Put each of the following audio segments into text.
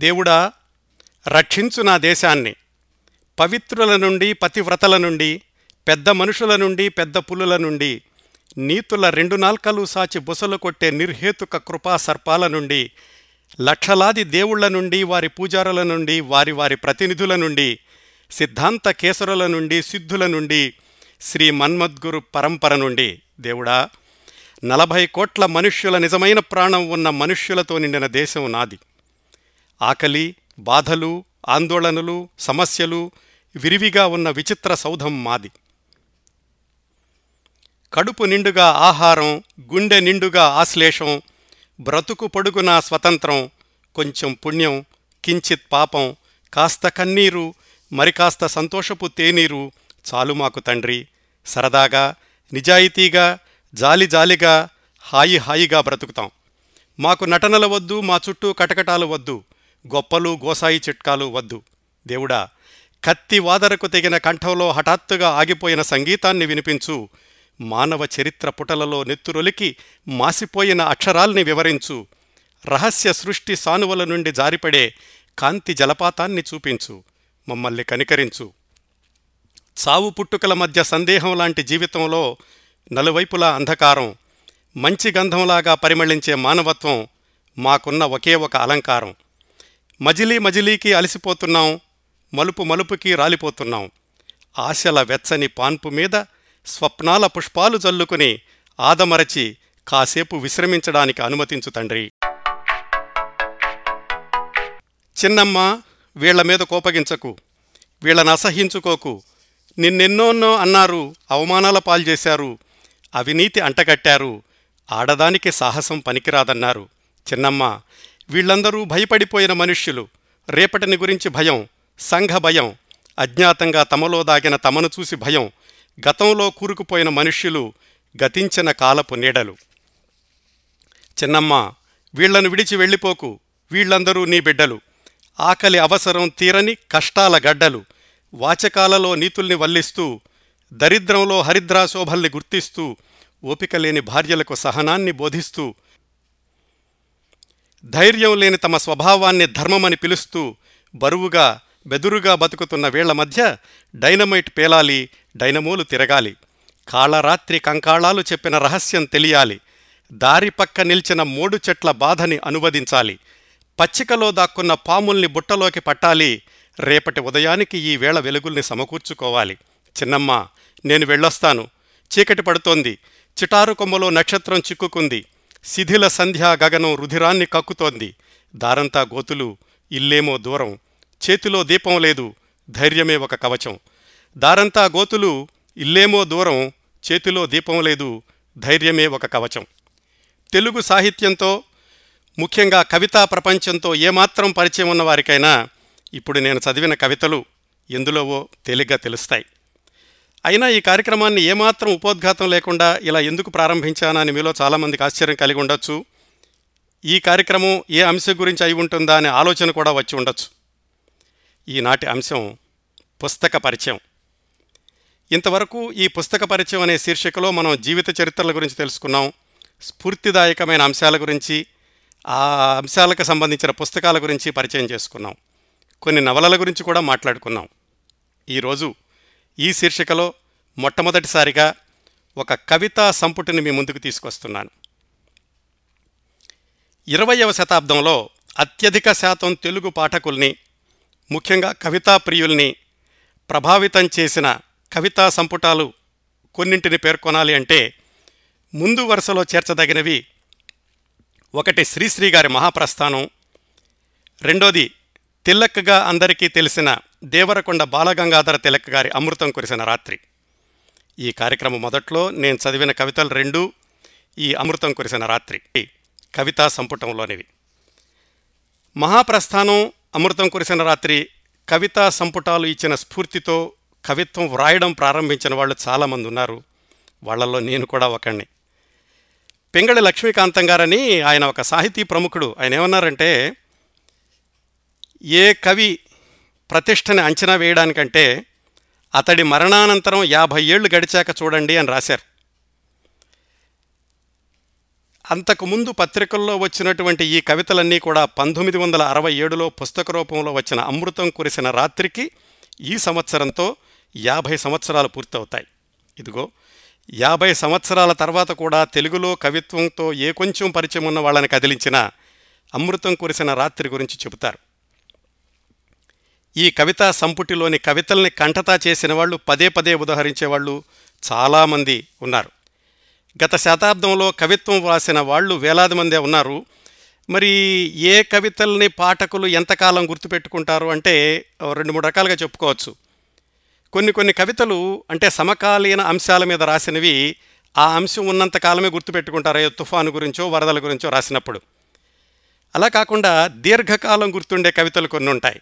దేవుడా రక్షించు నా దేశాన్ని. పవిత్రుల నుండి పతివ్రతల నుండి పెద్ద మనుషుల నుండి పెద్ద పులుల నుండి నీతుల రెండు నాల్కలు సాచి బుసలు కొట్టే నిర్హేతుక కృపా సర్పాల నుండి లక్షలాది దేవుళ్ళ నుండి వారి పూజారుల నుండి వారి వారి ప్రతినిధుల నుండి సిద్ధాంత కేసరుల నుండి సిద్ధుల నుండి శ్రీ మన్మద్గురు పరంపర నుండి. దేవుడా నలభై కోట్ల మనుష్యుల నిజమైన ప్రాణం ఉన్న మనుష్యులతో నిండిన దేశం నాది. ఆకలి బాధలు ఆందోళనలు సమస్యలు విరివిగా ఉన్న విచిత్ర సౌధం మాది. కడుపు నిండుగా ఆహారం గుండె నిండుగా ఆశ్లేషం బ్రతుకు పొడుగునా స్వతంత్రం కొంచెం పుణ్యం కించిత్ పాపం కాస్త కన్నీరు మరి కాస్త సంతోషపు తేనీరు చాలు మాకు తండ్రి. సరదాగా నిజాయితీగా జాలి జాలిగా హాయి హాయిగా బ్రతుకుతాం. మాకు నటనలు వద్దు మా చుట్టూ కటకటాలు వద్దు. గొప్పలు గోసాయి చిట్కాలు వద్దు. దేవుడా కత్తి వాదరకు తెగిన కంఠంలో హఠాత్తుగా ఆగిపోయిన సంగీతాన్ని వినిపించు. మానవ చరిత్ర పుటలలో నెత్తురొలికి మాసిపోయిన అక్షరాల్ని వివరించు. రహస్య సృష్టి సానువల నుండి జారిపడే కాంతి జలపాతాన్ని చూపించు. మమ్మల్ని కనికరించు. చావు పుట్టుకల మధ్య సందేహం లాంటి జీవితంలో నలువైపులా అంధకారం మంచి గంధంలాగా పరిమళించే మానవత్వం మాకున్న ఒకే ఒక అలంకారం. మజిలీ మజిలీకి అలసిపోతున్నాం మలుపు మలుపుకి రాలిపోతున్నాం. ఆశల వెచ్చని పాన్పు మీద స్వప్నాల పుష్పాలు జల్లుకుని ఆదమరచి కాసేపు విశ్రమించడానికి అనుమతించు తండ్రి. చిన్నమ్మ వీళ్ళ మీద కోపగించకు వీళ్ళని అసహించుకోకు. నిన్నెన్నోన్నో అన్నారు అవమానాల పాల్చేశారు అవినీతి అంటగట్టారు ఆడదానికి సాహసం పనికిరాదన్నారు. చిన్నమ్మ వీళ్ళందరూ భయపడిపోయిన మనుష్యులు. రేపటిని గురించి భయం సంఘ భయం అజ్ఞాతంగా తమలో దాగిన తమను చూసి భయం గతంలో కూరుకుపోయిన మనుష్యులు గతించిన కాలపు నీడలు. చిన్నమ్మ వీళ్ళను విడిచి వెళ్ళిపోకు వీళ్ళందరూ నీ బిడ్డలు. ఆకలి అవసరం తీరని కష్టాల గడ్డలు. వాచకాలలో నీతుల్ని వల్లిస్తూ దరిద్రంలో హరిద్రాశోభల్ని గుర్తిస్తూ ఓపిక లేని భార్యలకు సహనాన్ని బోధిస్తూ ధైర్యం లేని తమ స్వభావాన్ని ధర్మమని పిలుస్తూ బరువుగా బెదురుగా బతుకుతున్న వీళ్ళ మధ్య డైనమైట్ పేలాలి డైనమోలు తిరగాలి. కాళరాత్రి కంకాళాలు చెప్పిన రహస్యం తెలియాలి. దారి పక్క నిల్చిన మూడు చెట్ల బాధని అనువదించాలి. పచ్చికలో దాక్కున్న పాముల్ని బుట్టలోకి పట్టాలి. రేపటి ఉదయానికి ఈ వేళ వెలుగుల్ని సమకూర్చుకోవాలి. చిన్నమ్మ నేను వెళ్ళొస్తాను. చీకటి పడుతోంది. చిటారు కొమ్మలో నక్షత్రం చిక్కుకుంది. శిథిల సంధ్యా గగనం రుధిరాన్ని కక్కుతోంది. దారంతా గోతులు ఇల్లేమో దూరం. చేతిలో దీపం లేదు ధైర్యమే ఒక కవచం. దారంతా గోతులు ఇల్లేమో దూరం. చేతిలో దీపం లేదు ధైర్యమే ఒక కవచం. తెలుగు సాహిత్యంతో ముఖ్యంగా కవితా ప్రపంచంతో ఏమాత్రం పరిచయం ఉన్నవారికైనా ఇప్పుడు నేను చదివిన కవితలు ఎందులోవో తేలిగ్గా తెలుస్తాయి. అయినా ఈ కార్యక్రమాన్ని ఏమాత్రం ఉపోద్ఘాతం లేకుండా ఇలా ఎందుకు ప్రారంభించానా అని మీలో చాలామందికి ఆశ్చర్యం కలిగి ఉండొచ్చు. ఈ కార్యక్రమం ఏ అంశం గురించి అయి ఉంటుందా అనే ఆలోచన కూడా వచ్చి ఉండొచ్చు. ఈనాటి అంశం పుస్తక పరిచయం. ఇంతవరకు ఈ పుస్తక పరిచయం అనే శీర్షికలో మనం జీవిత చరిత్రల గురించి తెలుసుకున్నాం. స్ఫూర్తిదాయకమైన అంశాల గురించి ఆ అంశాలకు సంబంధించిన పుస్తకాల గురించి పరిచయం చేసుకున్నాం. కొన్ని నవలల గురించి కూడా మాట్లాడుకున్నాం. ఈరోజు ఈ శీర్షికలో మొట్టమొదటిసారిగా ఒక కవితా సంపుటిని మీ ముందుకు తీసుకొస్తున్నాను. ఇరవయవ శతాబ్దంలో అత్యధిక శాతం తెలుగు పాఠకుల్ని ముఖ్యంగా కవితా ప్రియుల్ని ప్రభావితం చేసిన కవితా సంపుటాలు కొన్నింటిని పేర్కొనాలి అంటే ముందు వరుసలో చేర్చదగినవి ఒకటి శ్రీశ్రీ గారి మహాప్రస్థానం రెండోది తిల్లక్గా అందరికీ తెలిసిన దేవరకొండ బాలగంగాధర తిలక్ గారి అమృతం కురిసిన రాత్రి. ఈ కార్యక్రమం మొదట్లో నేను చదివిన కవితలు రెండు ఈ అమృతం కురిసిన రాత్రి. కవితా సంపుటంలోనివి. మహాప్రస్థానం అమృతం కురిసిన రాత్రి కవితా సంపుటాలు ఇచ్చిన స్ఫూర్తితో కవిత్వం వ్రాయడం ప్రారంభించిన వాళ్ళు చాలామంది ఉన్నారు. వాళ్ళల్లో నేను కూడా ఒకణ్ణి. పెంగళి లక్ష్మీకాంతం గారని ఆయన ఒక సాహితీ ప్రముఖుడు. ఆయన ఏమన్నారంటే ఏ కవి ప్రతిష్టని అంచనా వేయడానికంటే అతడి మరణానంతరం యాభై ఏళ్ళు గడిచాక చూడండి అని రాశారు. అంతకుముందు పత్రికల్లో వచ్చినటువంటి ఈ కవితలన్నీ కూడా పంతొమ్మిది వందల అరవై ఏడులో పుస్తక రూపంలో వచ్చిన అమృతం కురిసిన రాత్రికి ఈ సంవత్సరంతో యాభై సంవత్సరాలు పూర్తవుతాయి. ఇదిగో యాభై సంవత్సరాల తర్వాత కూడా తెలుగులో కవిత్వంతో ఏ కొంచెం పరిచయం ఉన్న వాళ్ళని కదిలించిన అమృతం కురిసిన రాత్రి గురించి చెబుతారు. ఈ కవితా సంపుటిలోని కవితల్ని కంఠతా చేసిన వాళ్ళు పదే పదే ఉదహరించేవాళ్ళు చాలామంది ఉన్నారు. గత శతాబ్దంలో కవిత్వం వ్రాసిన వాళ్ళు వేలాది మందే ఉన్నారు. మరి ఏ కవితల్ని పాఠకులు ఎంతకాలం గుర్తుపెట్టుకుంటారు అంటే రెండు మూడు రకాలుగా చెప్పుకోవచ్చు. కొన్ని కొన్ని కవితలు అంటే సమకాలీన అంశాల మీద రాసినవి ఆ అంశం ఉన్నంత కాలమే గుర్తుపెట్టుకుంటారు. ఏ తుఫాను గురించో వరదల గురించో రాసినప్పుడు. అలా కాకుండా దీర్ఘకాలం గుర్తుండే కవితలు కొన్ని ఉంటాయి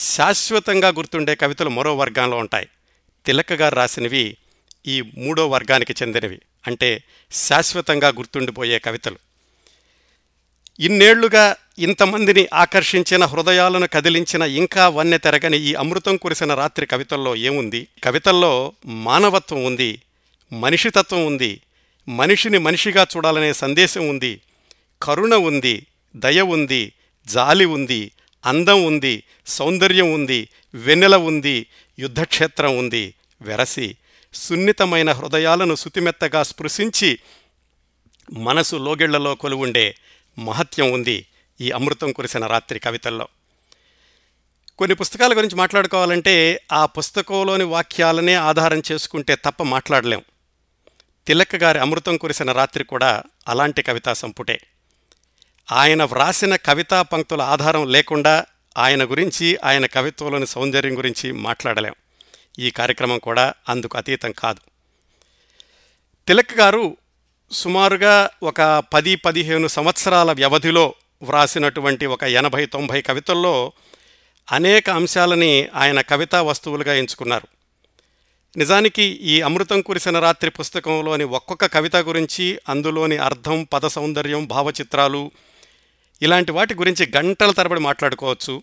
శాశ్వతంగా గుర్తుండే కవితలు మరో వర్గంలో ఉంటాయి. తిలక గారు రాసినవి ఈ మూడో వర్గానికి చెందినవి. అంటే శాశ్వతంగా గుర్తుండిపోయే కవితలు. ఇన్నేళ్ళుగా ఇంతమందిని ఆకర్షించిన హృదయాలను కదిలించిన ఇంకా వన్నె తెరగని ఈ అమృతం కురిసిన రాత్రి కవితల్లో ఏముంది? కవితల్లో మానవత్వం ఉంది మనిషితత్వం ఉంది మనిషిని మనిషిగా చూడాలనే సందేశం ఉంది కరుణ ఉంది దయ ఉంది జాలి ఉంది అందం ఉంది సౌందర్యం ఉంది వెన్నెల ఉంది యుద్ధక్షేత్రం ఉంది వెరసి. సున్నితమైన హృదయాలను సుతిమెత్తగా స్పృశించి మనసు లోగిళ్ళలో కొలువుండే మహత్యం ఉంది ఈ అమృతం కురిసిన రాత్రి కవితల్లో. కొన్ని పుస్తకాల గురించి మాట్లాడుకోవాలంటే ఆ పుస్తకంలోని వాక్యాలనే ఆధారం చేసుకుంటే తప్ప మాట్లాడలేం. తిలక్ గారి అమృతం కురిసిన రాత్రి కూడా అలాంటి కవితా సంపుటే. ఆయన వ్రాసిన కవితా పంక్తుల ఆధారం లేకుండా ఆయన గురించి ఆయన కవిత్వంలోని సౌందర్యం గురించి మాట్లాడలేం. ఈ కార్యక్రమం కూడా అందుకు అతీతం కాదు. తిలక్ గారు సుమారుగా ఒక పది పదిహేను సంవత్సరాల వ్యవధిలో వ్రాసినటువంటి ఒక ఎనభై తొంభై కవితల్లో అనేక అంశాలని ఆయన కవితా వస్తువులుగా ఎంచుకున్నారు. నిజానికి ఈ అమృతం కురిసిన రాత్రి పుస్తకంలోని ఒక్కొక్క కవిత గురించి అందులోని అర్థం పద సౌందర్యం భావచిత్రాలు ఇలాంటి వాటి గురించి గంటల తరబడి మాట్లాడుకోవచ్చు.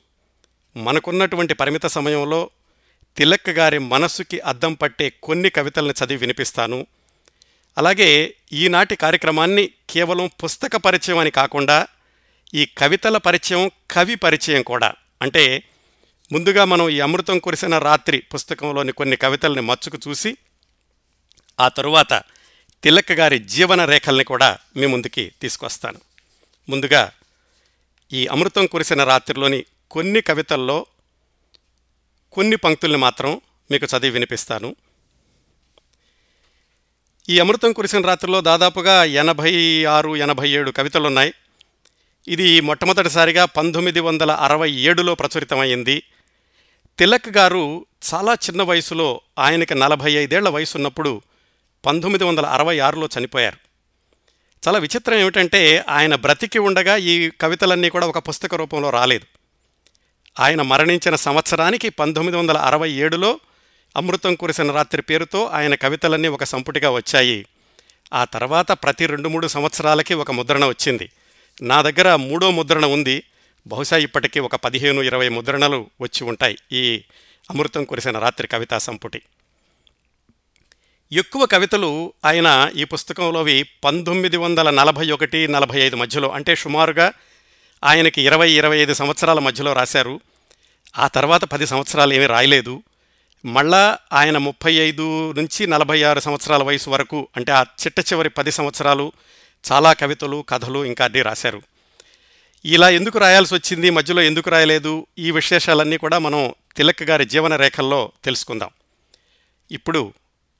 మనకున్నటువంటి పరిమిత సమయంలో తిలక్ గారి మనస్సుకి అద్దం పట్టే కొన్ని కవితల్ని చదివి వినిపిస్తాను. అలాగే ఈనాటి కార్యక్రమాన్ని కేవలం పుస్తక పరిచయం అని కాకుండా ఈ కవితల పరిచయం కవి పరిచయం కూడా. అంటే ముందుగా మనం ఈ అమృతం కురిసిన రాత్రి పుస్తకంలోని కొన్ని కవితల్ని మచ్చుకు చూసి ఆ తరువాత తిలక్ గారి జీవన రేఖల్ని కూడా మీ ముందుకి తీసుకొస్తాను. ముందుగా ఈ అమృతం కురిసిన రాత్రిలోని కొన్ని కవితల్లో కొన్ని పంక్తుల్ని మాత్రం మీకు చదివి వినిపిస్తాను. ఈ అమృతం కురిసిన రాత్రిలో దాదాపుగా ఎనభై ఆరు ఎనభై ఏడు కవితలున్నాయి. ఇది మొట్టమొదటిసారిగా పంతొమ్మిది వందల అరవై ఏడులో ప్రచురితమైంది తిలక్ గారు చాలా చిన్న వయసులో ఆయనకి నలభై ఐదేళ్ళ వయసు ఉన్నప్పుడు పంతొమ్మిది వందల అరవై ఆరులో చనిపోయారు. చాలా విచిత్రం ఏమిటంటే ఆయన బ్రతికి ఉండగా ఈ కవితలన్నీ కూడా ఒక పుస్తక రూపంలో రాలేదు. ఆయన మరణించిన సంవత్సరానికి పంతొమ్మిది వందల అరవై ఏడులో అమృతం కురిసిన రాత్రి పేరుతో ఆయన కవితలన్నీ ఒక సంపుటిగా వచ్చాయి. ఆ తర్వాత ప్రతి రెండు మూడు సంవత్సరాలకి ఒక ముద్రణ వచ్చింది. నా దగ్గర మూడో ముద్రణ ఉంది. బహుశా ఇప్పటికీ ఒక పదిహేను ఇరవై ముద్రణలు వచ్చి ఉంటాయి ఈ అమృతం కురిసిన రాత్రి కవితా సంపుటి. ఎక్కువ కవితలు ఆయన ఈ పుస్తకంలోవి పంతొమ్మిది వందల నలభై ఒకటి నలభై ఐదు మధ్యలో అంటే సుమారుగా ఆయనకి ఇరవై ఇరవై ఐదు సంవత్సరాల మధ్యలో రాశారు. ఆ తర్వాత పది సంవత్సరాలు ఏమీ రాయలేదు. మళ్ళా ఆయన ముప్పై ఐదు నుంచి నలభై ఆరు సంవత్సరాల వయసు వరకు అంటే ఆ చిట్ట చివరి పది సంవత్సరాలు చాలా కవితలు కథలు ఇంకా అన్నీ రాశారు. ఇలా ఎందుకు రాయాల్సి వచ్చింది మధ్యలో ఎందుకు రాయలేదు ఈ విశేషాలన్నీ కూడా మనం తిలక్ గారి జీవన రేఖల్లో తెలుసుకుందాం. ఇప్పుడు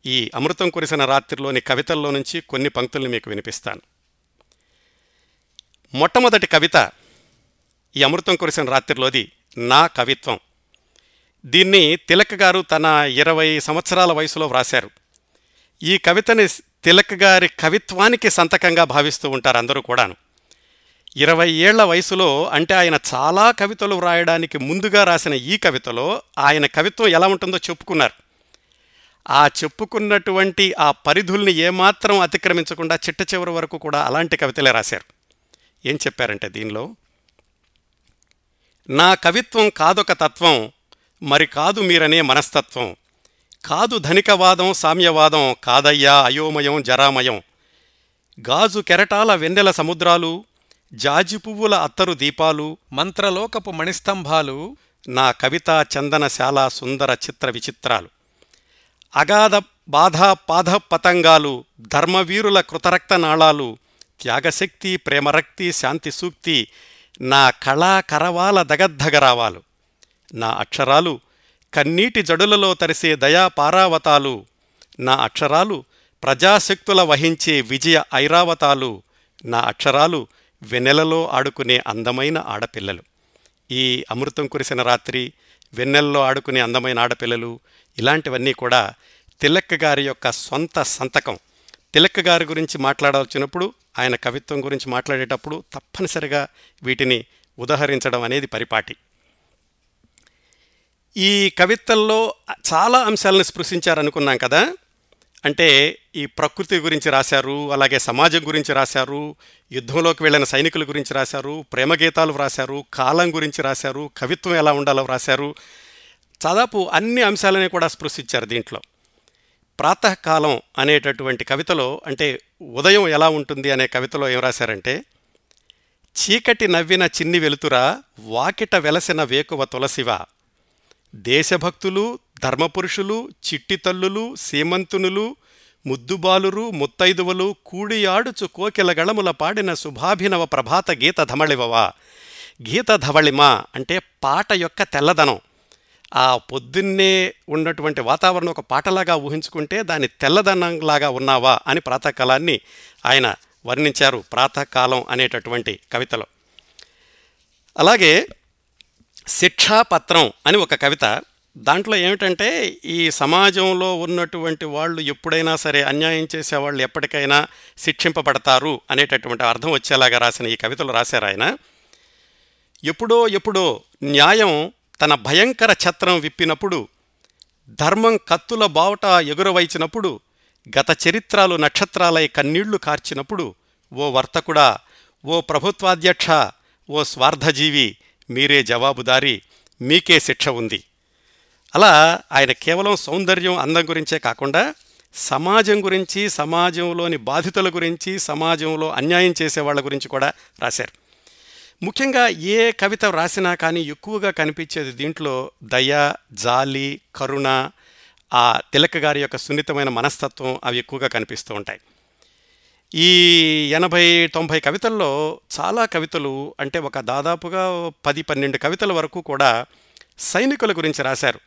ఈ అమృతం కురిసిన రాత్రిలోని కవితల్లో నుంచి కొన్ని పంక్తుల్ని మీకు వినిపిస్తాను. మొట్టమొదటి కవిత ఈ అమృతం కురిసిన రాత్రిలోది నా కవిత్వం. దీన్ని తిలక్ గారు తన ఇరవై సంవత్సరాల వయసులో వ్రాశారు. ఈ కవితని తిలక్ గారి కవిత్వానికి సంతకంగా భావిస్తూ ఉంటారు అందరూ కూడాను. ఇరవై ఏళ్ళ వయసులో అంటే ఆయన చాలా కవితలు వ్రాయడానికి ముందుగా రాసిన ఈ కవితలో ఆయన కవిత్వం ఎలా ఉంటుందో చెప్పుకున్నారు. ఆ చెప్పుకున్నటువంటి ఆ పరిధుల్ని ఏమాత్రం అతిక్రమించకుండా చిట్ట చివరి వరకు కూడా అలాంటి కవితలే రాశారు. ఏం చెప్పారంటే దీనిలో? నా కవిత్వం కాదొక తత్వం మరి కాదు మీరనే మనస్తత్వం. కాదు ధనికవాదం సామ్యవాదం కాదయ్యా అయోమయం జరామయం. గాజు కెరటాల వెన్నెల సముద్రాలు జాజి పువ్వుల అత్తరు దీపాలు మంత్రలోకపు మణిస్తంభాలు నా కవితా చందనశాల సుందర చిత్ర విచిత్రాలు. అగాధ బాధ పాధ పతంగాలు ధర్మవీరుల కృతరక్త నాళాలు త్యాగశక్తి ప్రేమరక్తి శాంతి సూక్తి నా కళా కరవాల దగద్ధగరావాలు. నా అక్షరాలు కన్నీటి జడులలో తరిసే దయా పారావతాలు. నా అక్షరాలు ప్రజాశక్తుల వహించే విజయ ఐరావతాలు. నా అక్షరాలు వెన్నెలలో ఆడుకునే అందమైన ఆడపిల్లలు. ఈ అమృతం కురిసిన రాత్రి వెన్నెల్లో ఆడుకునే అందమైన ఆడపిల్లలు ఇలాంటివన్నీ కూడా తిలక్ గారి యొక్క సొంత సంతకం. తిలక్ గారి గురించి మాట్లాడాల్సినప్పుడు ఆయన కవిత్వం గురించి మాట్లాడేటప్పుడు తప్పనిసరిగా వీటిని ఉదహరించడం అనేది పరిపాటి. ఈ కవితల్లో చాలా అంశాలను స్పృశించారనుకున్నాం కదా? అంటే ఈ ప్రకృతి గురించి రాశారు అలాగే సమాజం గురించి రాశారు యుద్ధంలోకి వెళ్ళిన సైనికుల గురించి రాశారు ప్రేమ గీతాలు రాశారు కాలం గురించి రాశారు కవిత్వం ఎలా ఉండాలో రాశారు దాదాపు అన్ని అంశాలని కూడా స్పృశించారు దీంట్లో. ప్రాతకాలం అనేటటువంటి కవితలో అంటే ఉదయం ఎలా ఉంటుంది అనే కవితలో ఏం రాశారంటే చీకటి నవ్విన చిన్ని వెలుతురా వాకిట వెలసిన వేకువ తులసివ. దేశభక్తులు ధర్మపురుషులు చిట్టితల్లులు సీమంతునులు ముద్దుబాలురు ముత్తైదువలు కూడియాడుచు కోకిల గళముల పాడిన శుభాభినవ ప్రభాత గీత ధమళివవా. గీత ధవళిమ అంటే పాట యొక్క తెల్లదనం. ఆ పొద్దున్నే ఉన్నటువంటి వాతావరణం ఒక పాటలాగా ఊహించుకుంటే దాని తెల్లదనంలాగా ఉన్నావా అని ప్రాతకాలాన్ని ఆయన వర్ణించారు. ప్రాతకాలం అనేటటువంటి కవితలో. అలాగే శిక్షాపత్రం అని ఒక కవిత. దాంట్లో ఏమిటంటే ఈ సమాజంలో ఉన్నటువంటి వాళ్ళు ఎప్పుడైనా సరే అన్యాయం చేసే వాళ్ళు ఎప్పటికైనా శిక్షింపబడతారు అనేటటువంటి అర్థం వచ్చేలాగా రాసిన ఈ కవితలు రాశారు ఆయన. ఎప్పుడో ఎప్పుడో న్యాయం తన భయంకర ఛత్రం విప్పినప్పుడు ధర్మం కత్తుల బావట ఎగురవైచినప్పుడు గత చరిత్రాలు నక్షత్రాలై కన్నీళ్ళు కార్చినప్పుడు ఓ వర్తకుడా ఓ ప్రభుత్వాధ్యక్ష ఓ స్వార్థజీవి మీరే జవాబుదారి మీకే శిక్ష ఉంది. అలా ఆయన కేవలం సౌందర్యం అందం గురించే కాకుండా సమాజం గురించి సమాజంలోని బాధితుల గురించి సమాజంలో అన్యాయం చేసే వాళ్ళ గురించి కూడా రాశారు. ముఖ్యంగా ఏ కవిత వ్రాసినా కానీ ఎక్కువగా కనిపించేది దీంట్లో దయ జాలి కరుణ ఆ తిలక గారి యొక్క సున్నితమైన మనస్తత్వం అవి ఎక్కువగా కనిపిస్తూ ఉంటాయి. ఈ ఎనభై తొంభై కవితల్లో చాలా కవితలు అంటే ఒక దాదాపుగా పది పన్నెండు కవితల వరకు కూడా సైనికుల గురించి రాశారు.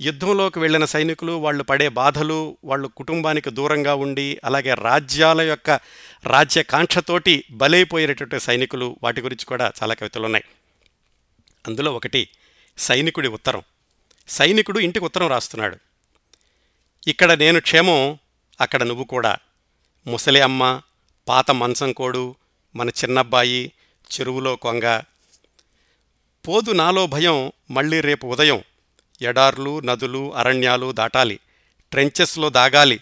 యుద్ధంలోకి వెళ్ళిన సైనికులు వాళ్ళు పడే బాధలు వాళ్ళు కుటుంబానికి దూరంగా ఉండి అలాగే రాజ్యాల యొక్క రాజ్యకాంక్షతోటి బలైపోయేటటువంటి సైనికులు వాటి గురించి కూడా చాలా కవితలు ఉన్నాయి. అందులో ఒకటి సైనికుడి ఉత్తరం. సైనికుడు ఇంటికి ఉత్తరం రాస్తున్నాడు. ఇక్కడ నేను క్షేమం అక్కడ నువ్వు కూడా. ముసలి అమ్మ పాత మంచం కోడు మన చిన్నబ్బాయి చెరువులో కొంగ. పోదు నాలో భయం మళ్ళీ రేపు ఉదయం. ఎడార్లు నదులు అరణ్యాలు దాటాలి. ట్రెంచెస్లో దాగాలి.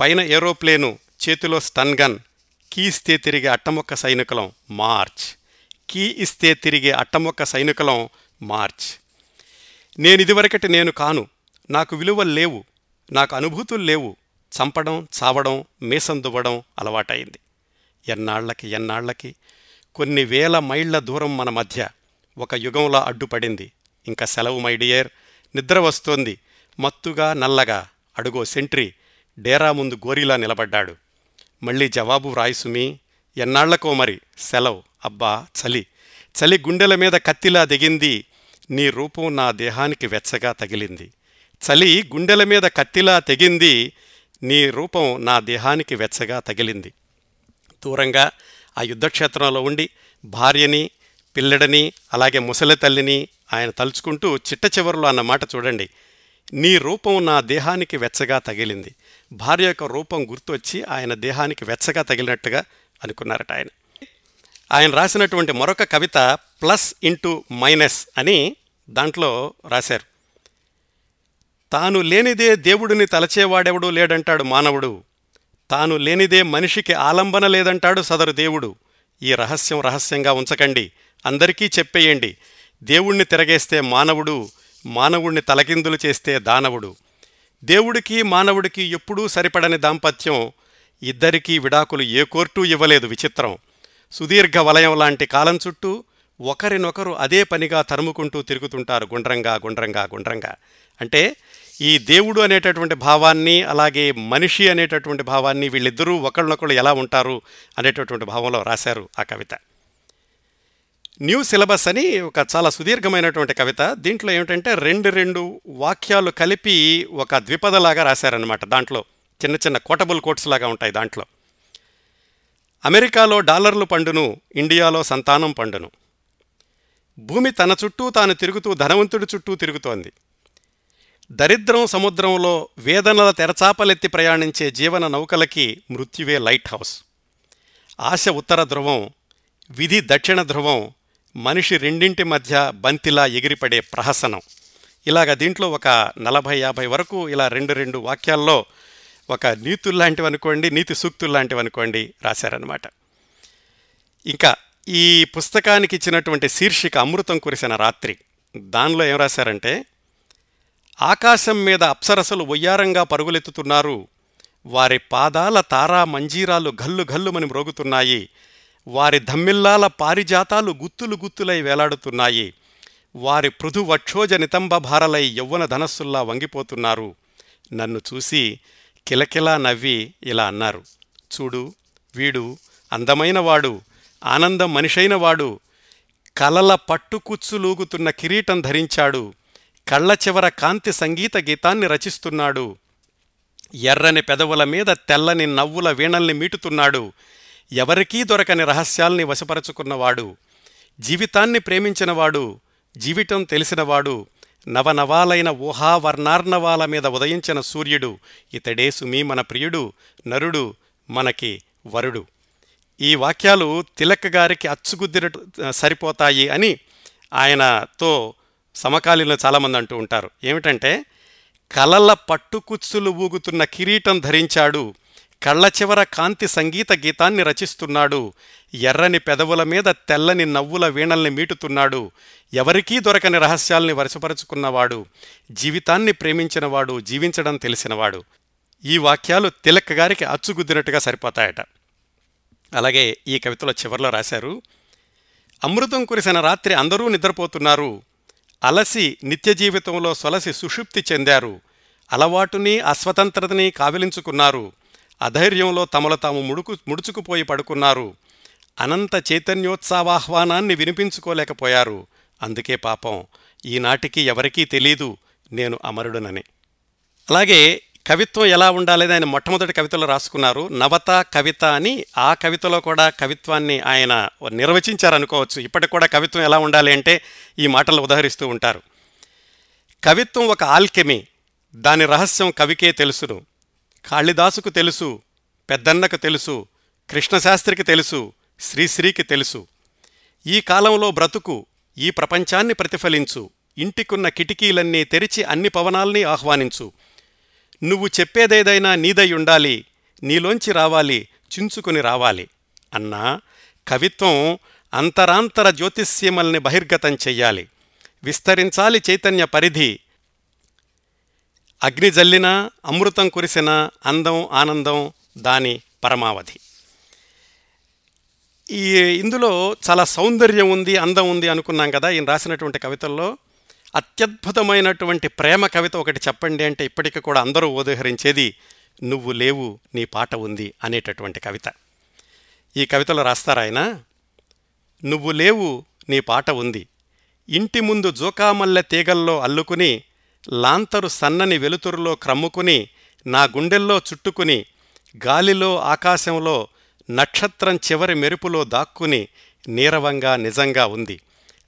పైన ఏరోప్లేను చేతిలో స్టన్ గన్ కీ ఇస్తే తిరిగే అట్టమొక్క సైనికులం మార్చ్. కీ ఇస్తే తిరిగే అట్టమొక్క సైనికులం మార్చ్. నేను ఇదివరకటి నేను కాను. నాకు విలువలు లేవు. నాకు అనుభూతులు లేవు. చంపడం చావడం మీసం దువ్వడం అలవాటైంది. ఎన్నాళ్ళకి ఎన్నాళ్ళకి కొన్ని వేల మైళ్ళ దూరం మన మధ్య ఒక యుగంలా అడ్డుపడింది. ఇంకా సెలవు మై డియర్ నిద్ర వస్తోంది. మత్తుగా నల్లగా. అడుగో సెంట్రీ. డేరా ముందు గోరీలా నిలబడ్డాడు. మళ్ళీ జవాబు వ్రాయిసుమి ఎన్నాళ్ళకో మరి. సెలవు. అబ్బా చలి. చలి గుండెల మీద కత్తిలా దిగింది. నీ రూపం నా దేహానికి వెచ్చగా తగిలింది. చలి గుండెల మీద కత్తిలా తెగింది. నీ రూపం నా దేహానికి వెచ్చగా తగిలింది. దూరంగా ఆ యుద్ధక్షేత్రంలో ఉండి భార్యని పిల్లడని అలాగే ముసలి తల్లిని ఆయన తలుచుకుంటూ చిట్ట చివరిలో అన్నమాట చూడండి. నీ రూపం నా దేహానికి వెచ్చగా తగిలింది. భార్య యొక్క రూపం గుర్తొచ్చి ఆయన దేహానికి వెచ్చగా తగిలినట్టుగా అనుకున్నారట ఆయన. ఆయన రాసినటువంటి మరొక కవిత ప్లస్ ఇంటూ మైనస్ అని దాంట్లో రాశారు. తాను లేనిదే దేవుడిని తలచేవాడెవడూ లేడంటాడు మానవుడు. తాను లేనిదే మనిషికి ఆలంబన లేదంటాడు సదరు దేవుడు. ఈ రహస్యం రహస్యంగా ఉంచకండి. అందరికీ చెప్పేయండి. దేవుణ్ణి తిరగేస్తే మానవుడు మానవుణ్ణి తలకిందులు చేస్తే దానవుడు. దేవుడికి మానవుడికి ఎప్పుడూ సరిపడని దాంపత్యం ఇద్దరికీ విడాకులు ఏ కోర్టు ఇవ్వలేదు విచిత్రం. సుదీర్ఘ వలయం లాంటి కాలం చుట్టూ ఒకరినొకరు అదే పనిగా తరుముకుంటూ తిరుగుతుంటారు గుండ్రంగా గుండ్రంగా గుండ్రంగా. అంటే ఈ దేవుడు అనేటటువంటి భావాన్ని అలాగే మనిషి అనేటటువంటి భావాన్ని వీళ్ళిద్దరూ ఒకళ్ళనొకళ్ళు ఎలా ఉంటారు అనేటటువంటి భావంలో రాశారు ఆ కవిత. న్యూ సిలబస్ అని ఒక చాలా సుదీర్ఘమైనటువంటి కవిత. దీంట్లో ఏమిటంటే రెండు రెండు వాక్యాలు కలిపి ఒక ద్విపదలాగా రాశారనమాట దాంట్లో. చిన్న చిన్న కోటబుల్ కోట్స్ లాగా ఉంటాయి దాంట్లో. అమెరికాలో డాలర్లు పండును ఇండియాలో సంతానం పండును. భూమి తన చుట్టూ తాను తిరుగుతూ ధనవంతుడి చుట్టూ తిరుగుతోంది. దరిద్రం సముద్రంలో వేదనల తెరచాపలెత్తి ప్రయాణించే జీవన నౌకలకి మృత్యువే లైట్ హౌస్. ఆశ ఉత్తర ధ్రువం విధి దక్షిణ ధ్రువం మనిషి రెండింటి మధ్య బంతిలా ఎగిరిపడే ప్రహసనం. ఇలాగ దీంట్లో ఒక నలభై యాభై వరకు ఇలా రెండు రెండు వాక్యాల్లో ఒక నీతుల్లాంటివి అనుకోండి నీతి సూక్తుల్లాంటివి అనుకోండి రాశారనమాట ఇంకా ఈ పుస్తకానికి ఇచ్చినటువంటి శీర్షిక అమృతం కురిసిన రాత్రి దానిలో ఏం రాశారంటే ఆకాశం మీద అప్సరసలు ఒయ్యారంగా పరుగులెత్తుతున్నారు వారి పాదాల తారా మంజీరాలు గల్లు గల్లుమని మ్రోగుతున్నాయి వారి ధమ్మిల్లాల పారిజాతాలు గుత్తులు గుత్తులై వేలాడుతున్నాయి. వారి పృథు వక్షోజ నితంబ భారలై యవ్వన ధనస్సుల్లా వంగిపోతున్నారు. నన్ను చూసి కిలకిలా నవ్వి ఇలా అన్నారు. చూడు వీడు అందమైనవాడు ఆనందం మనిషైనవాడు కలల పట్టుకుచ్చులూగుతున్న కిరీటం ధరించాడు కళ్ళ చివర కాంతి సంగీత గీతాన్ని రచిస్తున్నాడు ఎర్రని పెదవుల మీద తెల్లని నవ్వుల వీణల్ని మీటుతున్నాడు ఎవరికీ దొరకని రహస్యాల్ని వశపరచుకున్నవాడు జీవితాన్ని ప్రేమించినవాడు జీవితం తెలిసినవాడు నవనవాలైన ఊహావర్ణార్ణవాల మీద ఉదయించిన సూర్యుడు ఇతడే సుమీ మన ప్రియుడు నరుడు మనకి వరుడు. ఈ వాక్యాలు తిలక్ గారికి అచ్చుగుద్దినట్టు సరిపోతాయి అని ఆయనతో సమకాలీనులు చాలామంది అంటూ ఉంటారు. ఏమిటంటే కలల పట్టుకుచ్చులు ఊగుతున్న కిరీటం ధరించాడు కళ్ళ చివర కాంతి సంగీత గీతాన్ని రచిస్తున్నాడు. ఎర్రని పెదవుల మీద తెల్లని నవ్వుల వీణల్ని మీటుతున్నాడు. ఎవరికీ దొరకని రహస్యాల్ని వరుసపరుచుకున్నవాడు. జీవితాన్ని ప్రేమించినవాడు జీవించడం తెలిసినవాడు. ఈ వాక్యాలు తిలక్ గారికి అచ్చుగుద్దినట్టుగా సరిపోతాయట. అలాగే ఈ కవితలో చివరిలో రాశారు అమృతం కురిసిన రాత్రి అందరూ నిద్రపోతున్నారు. అలసి నిత్య జీవితంలో సొలసి సుషుప్తి చెందారు. అలవాటుని అస్వతంత్రతని కావిలించుకున్నారు. అధైర్యంలో తమలో తాము ముడుకు ముడుచుకుపోయి పడుకున్నారు. అనంత చైతన్యోత్సవాహ్వానాన్ని వినిపించుకోలేకపోయారు. అందుకే పాపం ఈనాటికి ఎవరికీ తెలీదు నేను అమరుడునని. అలాగే కవిత్వం ఎలా ఉండాలని ఆయన మొట్టమొదటి కవితలో రాసుకున్నారు. నవత కవిత అని ఆ కవితలో కూడా కవిత్వాన్ని ఆయన నిర్వచించారనుకోవచ్చు. ఇప్పటికి కూడా కవిత్వం ఎలా ఉండాలి అంటే ఈ మాటలు ఉదహరిస్తూ ఉంటారు. కవిత్వం ఒక ఆల్కెమీ దాని రహస్యం కవికే తెలుసును. కాళిదాసుకు తెలుసు పెద్దన్నకు తెలుసు కృష్ణశాస్త్రికి తెలుసు శ్రీశ్రీకి తెలుసు. ఈ కాలంలో బ్రతుకు ఈ ప్రపంచాన్ని ప్రతిఫలించు ఇంటికున్న కిటికీలన్నీ తెరిచి అన్ని పవనాల్ని ఆహ్వానించు. నువ్వు చెప్పేదేదైనా నీదై ఉండాలి నీలోంచి రావాలి చించుకుని రావాలి. అన్నా కవిత్వం అంతరాంతర జ్యోతిష్యమల్ని బహిర్గతం చెయ్యాలి. విస్తరించాలి చైతన్య పరిధి అగ్ని జల్లినా అమృతం కురిసిన అందం ఆనందం దాని పరమావధి. ఈ ఇందులో చాలా సౌందర్యం ఉంది అందం ఉంది అనుకున్నాం కదా ఈయన రాసినటువంటి కవితల్లో. అత్యద్భుతమైనటువంటి ప్రేమ కవిత ఒకటి చెప్పండి అంటే ఇప్పటికీ కూడా అందరూ ఉదహరించేది నువ్వు లేవు నీ పాట ఉంది అనేటటువంటి కవిత. ఈ కవితలో రాస్తారాయన నువ్వు లేవు నీ పాట ఉంది. ఇంటి ముందు జోకామల్లె తీగల్లో అల్లుకుని లాంతరు సన్నని వెలుతురులో క్రమ్ముకుని నా గుండెల్లో చుట్టుకుని గాలిలో ఆకాశంలో నక్షత్రం చివరి మెరుపులో దాక్కుని నీరవంగా నిజంగా ఉంది.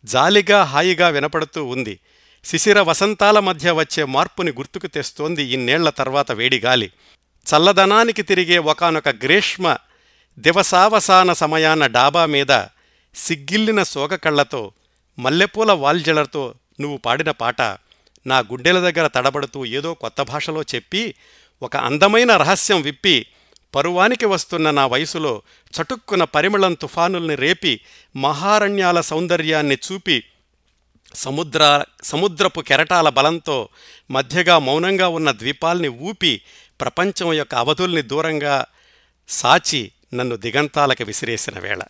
జాలిగా హాయిగా వినపడుతూ ఉంది. శిశిర వసంతాల మధ్య వచ్చే మార్పుని గుర్తుకు తెస్తోంది ఇన్నేళ్ళ తర్వాత వేడిగాలి చల్లదనానికి తిరిగే ఒకనొక గ్రీష్మ దివసావసాన సమయాన డాబా మీద సిగ్గిల్లిన సోగకళ్ళతో మల్లెపూల వాల్జలతో నువ్వు పాడిన పాట. నా గుండెల దగ్గర తడబడుతూ ఏదో కొత్త భాషలో చెప్పి ఒక అందమైన రహస్యం విప్పి పరువానికి వస్తున్న నా వయసులో చటుక్కున పరిమళం తుఫానుల్ని రేపి మహారణ్యాల సౌందర్యాన్ని చూపి సముద్ర సముద్రపు కెరటాల బలంతో మధ్యగా మౌనంగా ఉన్న ద్వీపాల్ని ఊపి ప్రపంచం యొక్క అవధుల్ని దూరంగా సాచి నన్ను దిగంతాలకు విసిరేసిన వేళ.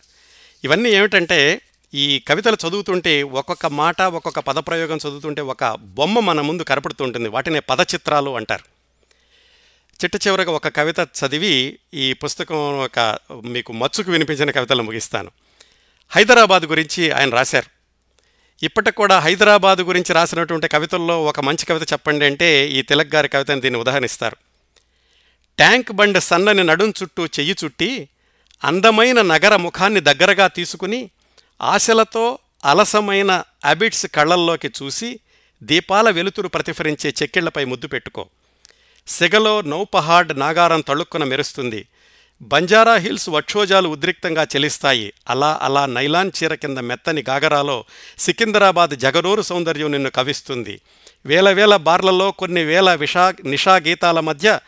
ఇవన్నీ ఏమిటంటే ఈ కవితలు చదువుతుంటే ఒక్కొక్క మాట ఒక్కొక్క పదప్రయోగం చదువుతుంటే ఒక బొమ్మ మన ముందు కనపడుతుంటుంది వాటినే పదచిత్రాలు అంటారు. చిట్ట చివరగా ఒక కవిత చదివి ఈ పుస్తకం ఒక మీకు మచ్చుకు వినిపించిన కవితలు ముగిస్తాను. హైదరాబాద్ గురించి ఆయన రాశారు. ఇప్పటికి కూడా హైదరాబాద్ గురించి రాసినటువంటి కవితల్లో ఒక మంచి కవిత చెప్పండి అంటే ఈ తిలక్ గారి కవితను దీన్ని ఉదాహరిస్తారు. ట్యాంక్ బండ్ సన్నని నడుం చుట్టూ చెయ్యి చుట్టి అందమైన నగర ముఖాన్ని దగ్గరగా తీసుకుని ఆశలతో అలసమైన అబిట్స్ కళ్ళల్లోకి చూసి దీపాల వెలుతురు ప్రతిఫరించే చెక్కిళ్ళపై ముద్దు పెట్టుకో. సెగలో నౌపహాడ్ నాగారం తళుక్కున మెరుస్తుంది. బంజారా హిల్స్ వక్షోజాలు ఉద్రిక్తంగా చెలిస్తాయి. అలా అలా నైలాన్ చీర కింద మెత్తని గాగరాలో సికింద్రాబాద్ జగరూరు సౌందర్యం నిన్ను కవిస్తుంది వేల వేల బార్లలో కొన్ని వేల విషా నిషా గీతాల మధ్య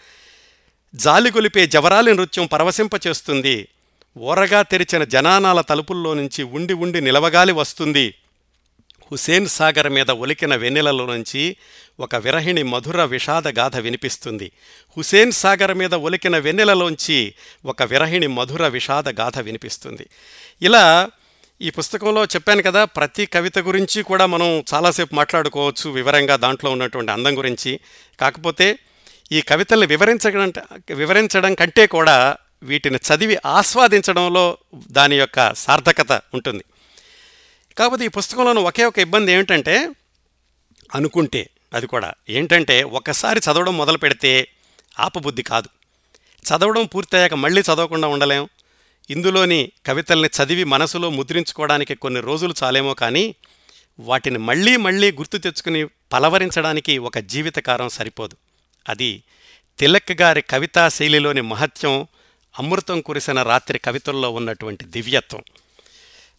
జాలిగొలిపే జవరాలి నృత్యం పరవశింపచేస్తుంది. ఓరగా తెరిచిన జనానాల తలుపుల్లో నుంచి ఉండి ఉండి నిలవగాలి వస్తుంది. హుసేన్ సాగర్ మీద ఒలికిన వెన్నెలలో నుంచి ఒక విరహిణి మధుర విషాద గాథ వినిపిస్తుంది. హుసేన్ సాగర్ మీద ఒలికిన వెన్నెలలోంచి ఒక విరహిణి మధుర విషాద గాథ వినిపిస్తుంది. ఇలా ఈ పుస్తకంలో చెప్పాను కదా ప్రతి కవిత గురించి కూడా మనం చాలాసేపు మాట్లాడుకోవచ్చు వివరంగా దాంట్లో ఉన్నటువంటి అందం గురించి. కాకపోతే ఈ కవితల్ని వివరించడం వివరించడం కంటే కూడా వీటిని చదివి ఆస్వాదించడంలో దాని యొక్క సార్థకత ఉంటుంది. కాకపోతే ఈ పుస్తకంలోని ఒకే ఒక ఇబ్బంది ఏమిటంటే అనుకుంటే అది కూడా. ఏంటంటే ఒకసారి చదవడం మొదలు పెడితే ఆపబుద్ధి కాదు. చదవడం పూర్తయ్యాక మళ్ళీ చదవకుండా ఉండలేం. ఇందులోని కవితల్ని చదివి మనసులో ముద్రించుకోవడానికి కొన్ని రోజులు చాలేమో కానీ వాటిని మళ్ళీ మళ్ళీ గుర్తు తెచ్చుకుని పలవరించడానికి ఒక జీవితకారం సరిపోదు. అది తిలక్ గారి కవితా శైలిలోని మహత్యం అమృతం కురిసిన రాత్రి కవితల్లో ఉన్నటువంటి దివ్యత్వం.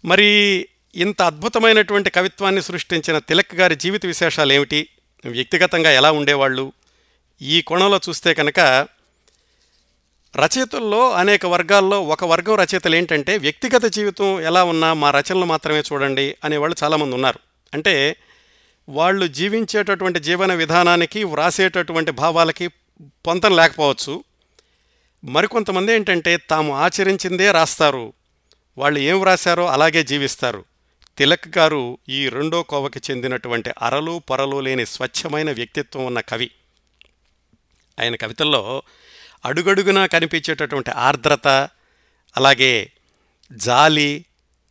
మరి ఇంత అద్భుతమైనటువంటి కవిత్వాన్ని సృష్టించిన తిలక్ గారి జీవిత విశేషాలు ఏమిటి? వ్యక్తిగతంగా ఎలా ఉండేవాళ్ళు? ఈ కోణంలో చూస్తే కనుక రచయితల్లో అనేక వర్గాల్లో ఒక వర్గం రచయితలు ఏంటంటే వ్యక్తిగత జీవితం ఎలా ఉన్నా మా రచనలు మాత్రమే చూడండి అనేవాళ్ళు చాలామంది ఉన్నారు. అంటే వాళ్ళు జీవించేటటువంటి జీవన విధానానికి వ్రాసేటటువంటి భావాలకి పొంతం లేకపోవచ్చు. మరికొంతమంది ఏంటంటే తాము ఆచరించిందే రాస్తారు. వాళ్ళు ఏం వ్రాశారో అలాగే జీవిస్తారు. తిలక్ గారు ఈ రెండో కోవకి చెందినటువంటి అరలు పొరలు లేని స్వచ్ఛమైన వ్యక్తిత్వం ఉన్న కవి. ఆయన కవితల్లో అడుగడుగునా కనిపించేటటువంటి ఆర్ద్రత అలాగే జాలి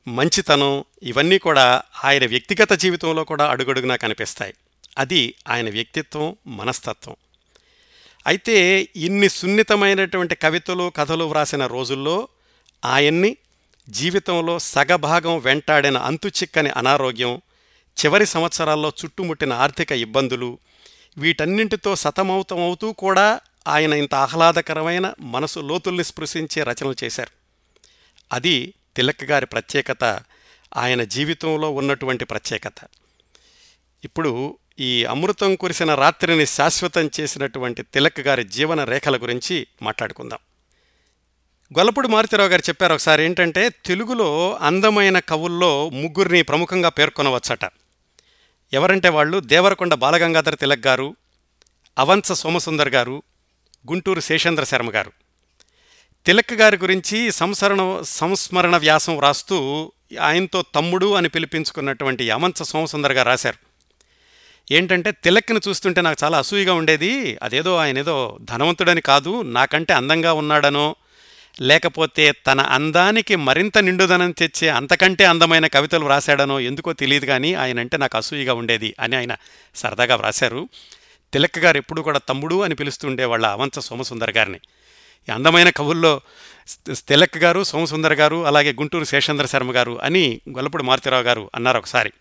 మంచితనం ఇవన్నీ కూడా ఆయన వ్యక్తిగత జీవితంలో కూడా అడుగడుగునా కనిపిస్తాయి. అది ఆయన వ్యక్తిత్వం మనస్తత్వం. అయితే ఇన్ని సున్నితమైనటువంటి కవితలు కథలు వ్రాసిన రోజుల్లో ఆయన్ని జీవితంలో సగభాగం వెంటాడిన అంతుచిక్కని అనారోగ్యం చివరి సంవత్సరాల్లో చుట్టుముట్టిన ఆర్థిక ఇబ్బందులు వీటన్నింటితో సతమౌతమవుతూ కూడా ఆయన ఇంత ఆహ్లాదకరమైన మనసు లోతుల్ని స్పృశించే రచనలు చేశారు. అది తిలక్ గారి ప్రత్యేకత ఆయన జీవితంలో ఉన్నటువంటి ప్రత్యేకత. ఇప్పుడు ఈ అమృతం కురిసిన రాత్రిని శాశ్వతం చేసినటువంటి తిలక్ గారి జీవన రేఖల గురించి మాట్లాడుకుందాం. గొల్లపూడి మారుతిరావు గారు చెప్పారు ఒకసారి ఏంటంటే తెలుగులో అందమైన కవుల్లో ముగ్గురిని ప్రముఖంగా పేర్కొనవచ్చట. ఎవరంటే వాళ్ళు? దేవరకొండ బాలగంగాధర తిలక్ గారు అవంస సోమసుందర్ గారు గుంటూరు శేషేంద్ర శర్మ గారు. తిలక్ గారి గురించి సంసరణ సంస్మరణ వ్యాసం రాస్తూ ఆయనతో తమ్ముడు అని పిలిపించుకున్నటువంటి అవంశ సోమసుందర్ గారు రాశారు. ఏంటంటే తిలక్ని చూస్తుంటే నాకు చాలా అసూయగా ఉండేది. అదేదో ఆయన ఏదో ధనవంతుడని కాదు నాకంటే అందంగా ఉన్నాడనో లేకపోతే తన అందానికి మరింత నిండుదనం తెచ్చే అంతకంటే అందమైన కవితలు వ్రాశాడనో ఎందుకో తెలియదు కానీ ఆయన అంటే నాకు అసూయగా ఉండేది అని ఆయన సరదాగా వ్రాశారు. తిలక్ గారు ఎప్పుడూ కూడా తమ్ముడు అని పిలుస్తుండే వాళ్ళ అవంశ సోమసుందర్ గారిని. ఈ అందమైన కవుల్లో తిలక్ గారు సోమసుందర్ గారు అలాగే గుంటూరు శేషేంద్ర శర్మ గారు అని గొల్లపూడి మారుతిరావు గారు అన్నారు ఒకసారి.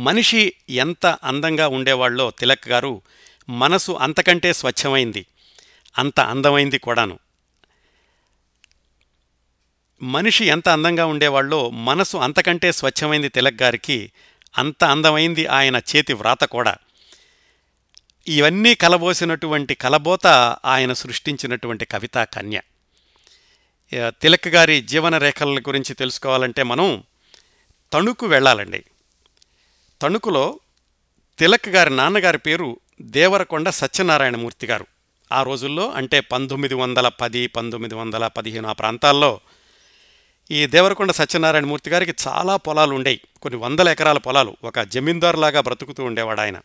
మనిషి ఎంత అందంగా ఉండేవాళ్ళో తిలక్ గారు మనసు అంతకంటే స్వచ్ఛమైంది. అంత అందమైంది కూడాను. మనిషి ఎంత అందంగా ఉండేవాళ్ళో మనసు అంతకంటే స్వచ్ఛమైంది తిలక్ గారికి అంత అందమైంది ఆయన చేతి వ్రాత కూడా. ఇవన్నీ కలబోసినటువంటి కలబోత ఆయన సృష్టించినటువంటి కవితా కన్య. తిలక్ గారి జీవన రేఖల గురించి తెలుసుకోవాలంటే మనం తణుకు వెళ్ళాలండి. తణుకులో తిలక్ గారి నాన్నగారి పేరు దేవరకొండ సత్యనారాయణమూర్తి గారు. ఆ రోజుల్లో అంటే పంతొమ్మిది వందల పది పంతొమ్మిది వందల పదిహేను ఆ ప్రాంతాల్లో ఈ దేవరకొండ సత్యనారాయణమూర్తి గారికి చాలా పొలాలు ఉండేవి కొన్ని వందల ఎకరాల పొలాలు. ఒక జమీందారులాగా బ్రతుకుతూ ఉండేవాడు ఆయన.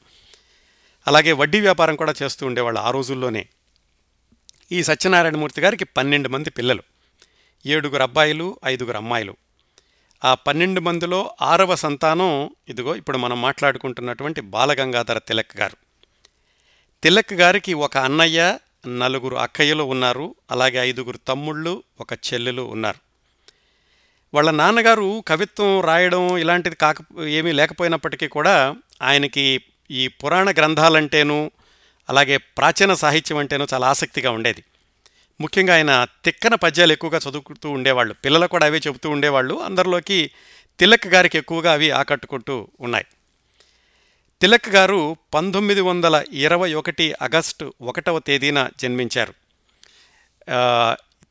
అలాగే వడ్డీ వ్యాపారం కూడా చేస్తూ ఉండేవాళ్ళు ఆ రోజుల్లోనే. ఈ సత్యనారాయణమూర్తి గారికి పన్నెండు మంది పిల్లలు. ఏడుగురు అబ్బాయిలు ఐదుగురు అమ్మాయిలు. ఆ పన్నెండు మందిలో ఆరవ సంతానం ఇదిగో ఇప్పుడు మనం మాట్లాడుకుంటున్నటువంటి బాలగంగాధర తిలక్ గారు. తిలక్ గారికి ఒక అన్నయ్య నలుగురు అక్కయ్యలు ఉన్నారు అలాగే ఐదుగురు తమ్ముళ్ళు ఒక చెల్లెలు ఉన్నారు. వాళ్ళ నాన్నగారు కవిత్వం రాయడం ఇలాంటిది కాక ఏమీ లేకపోయినప్పటికీ కూడా ఆయనకి ఈ పురాణ గ్రంథాలంటేనూ అలాగే ప్రాచీన సాహిత్యం అంటేనూ చాలా ఆసక్తిగా ఉండేది. ముఖ్యంగా ఆయన తిక్కన పద్యాలు ఎక్కువగా చదువుతూ ఉండేవాళ్ళు. పిల్లలు కూడా అవే చెబుతూ ఉండేవాళ్ళు. అందరిలోకి తిలక్ గారికి ఎక్కువగా అవి ఆకట్టుకుంటూ ఉన్నాయి. తిలక్ గారు పంతొమ్మిది వందల ఇరవై ఒకటి ఆగస్టు ఒకటవ తేదీన జన్మించారు.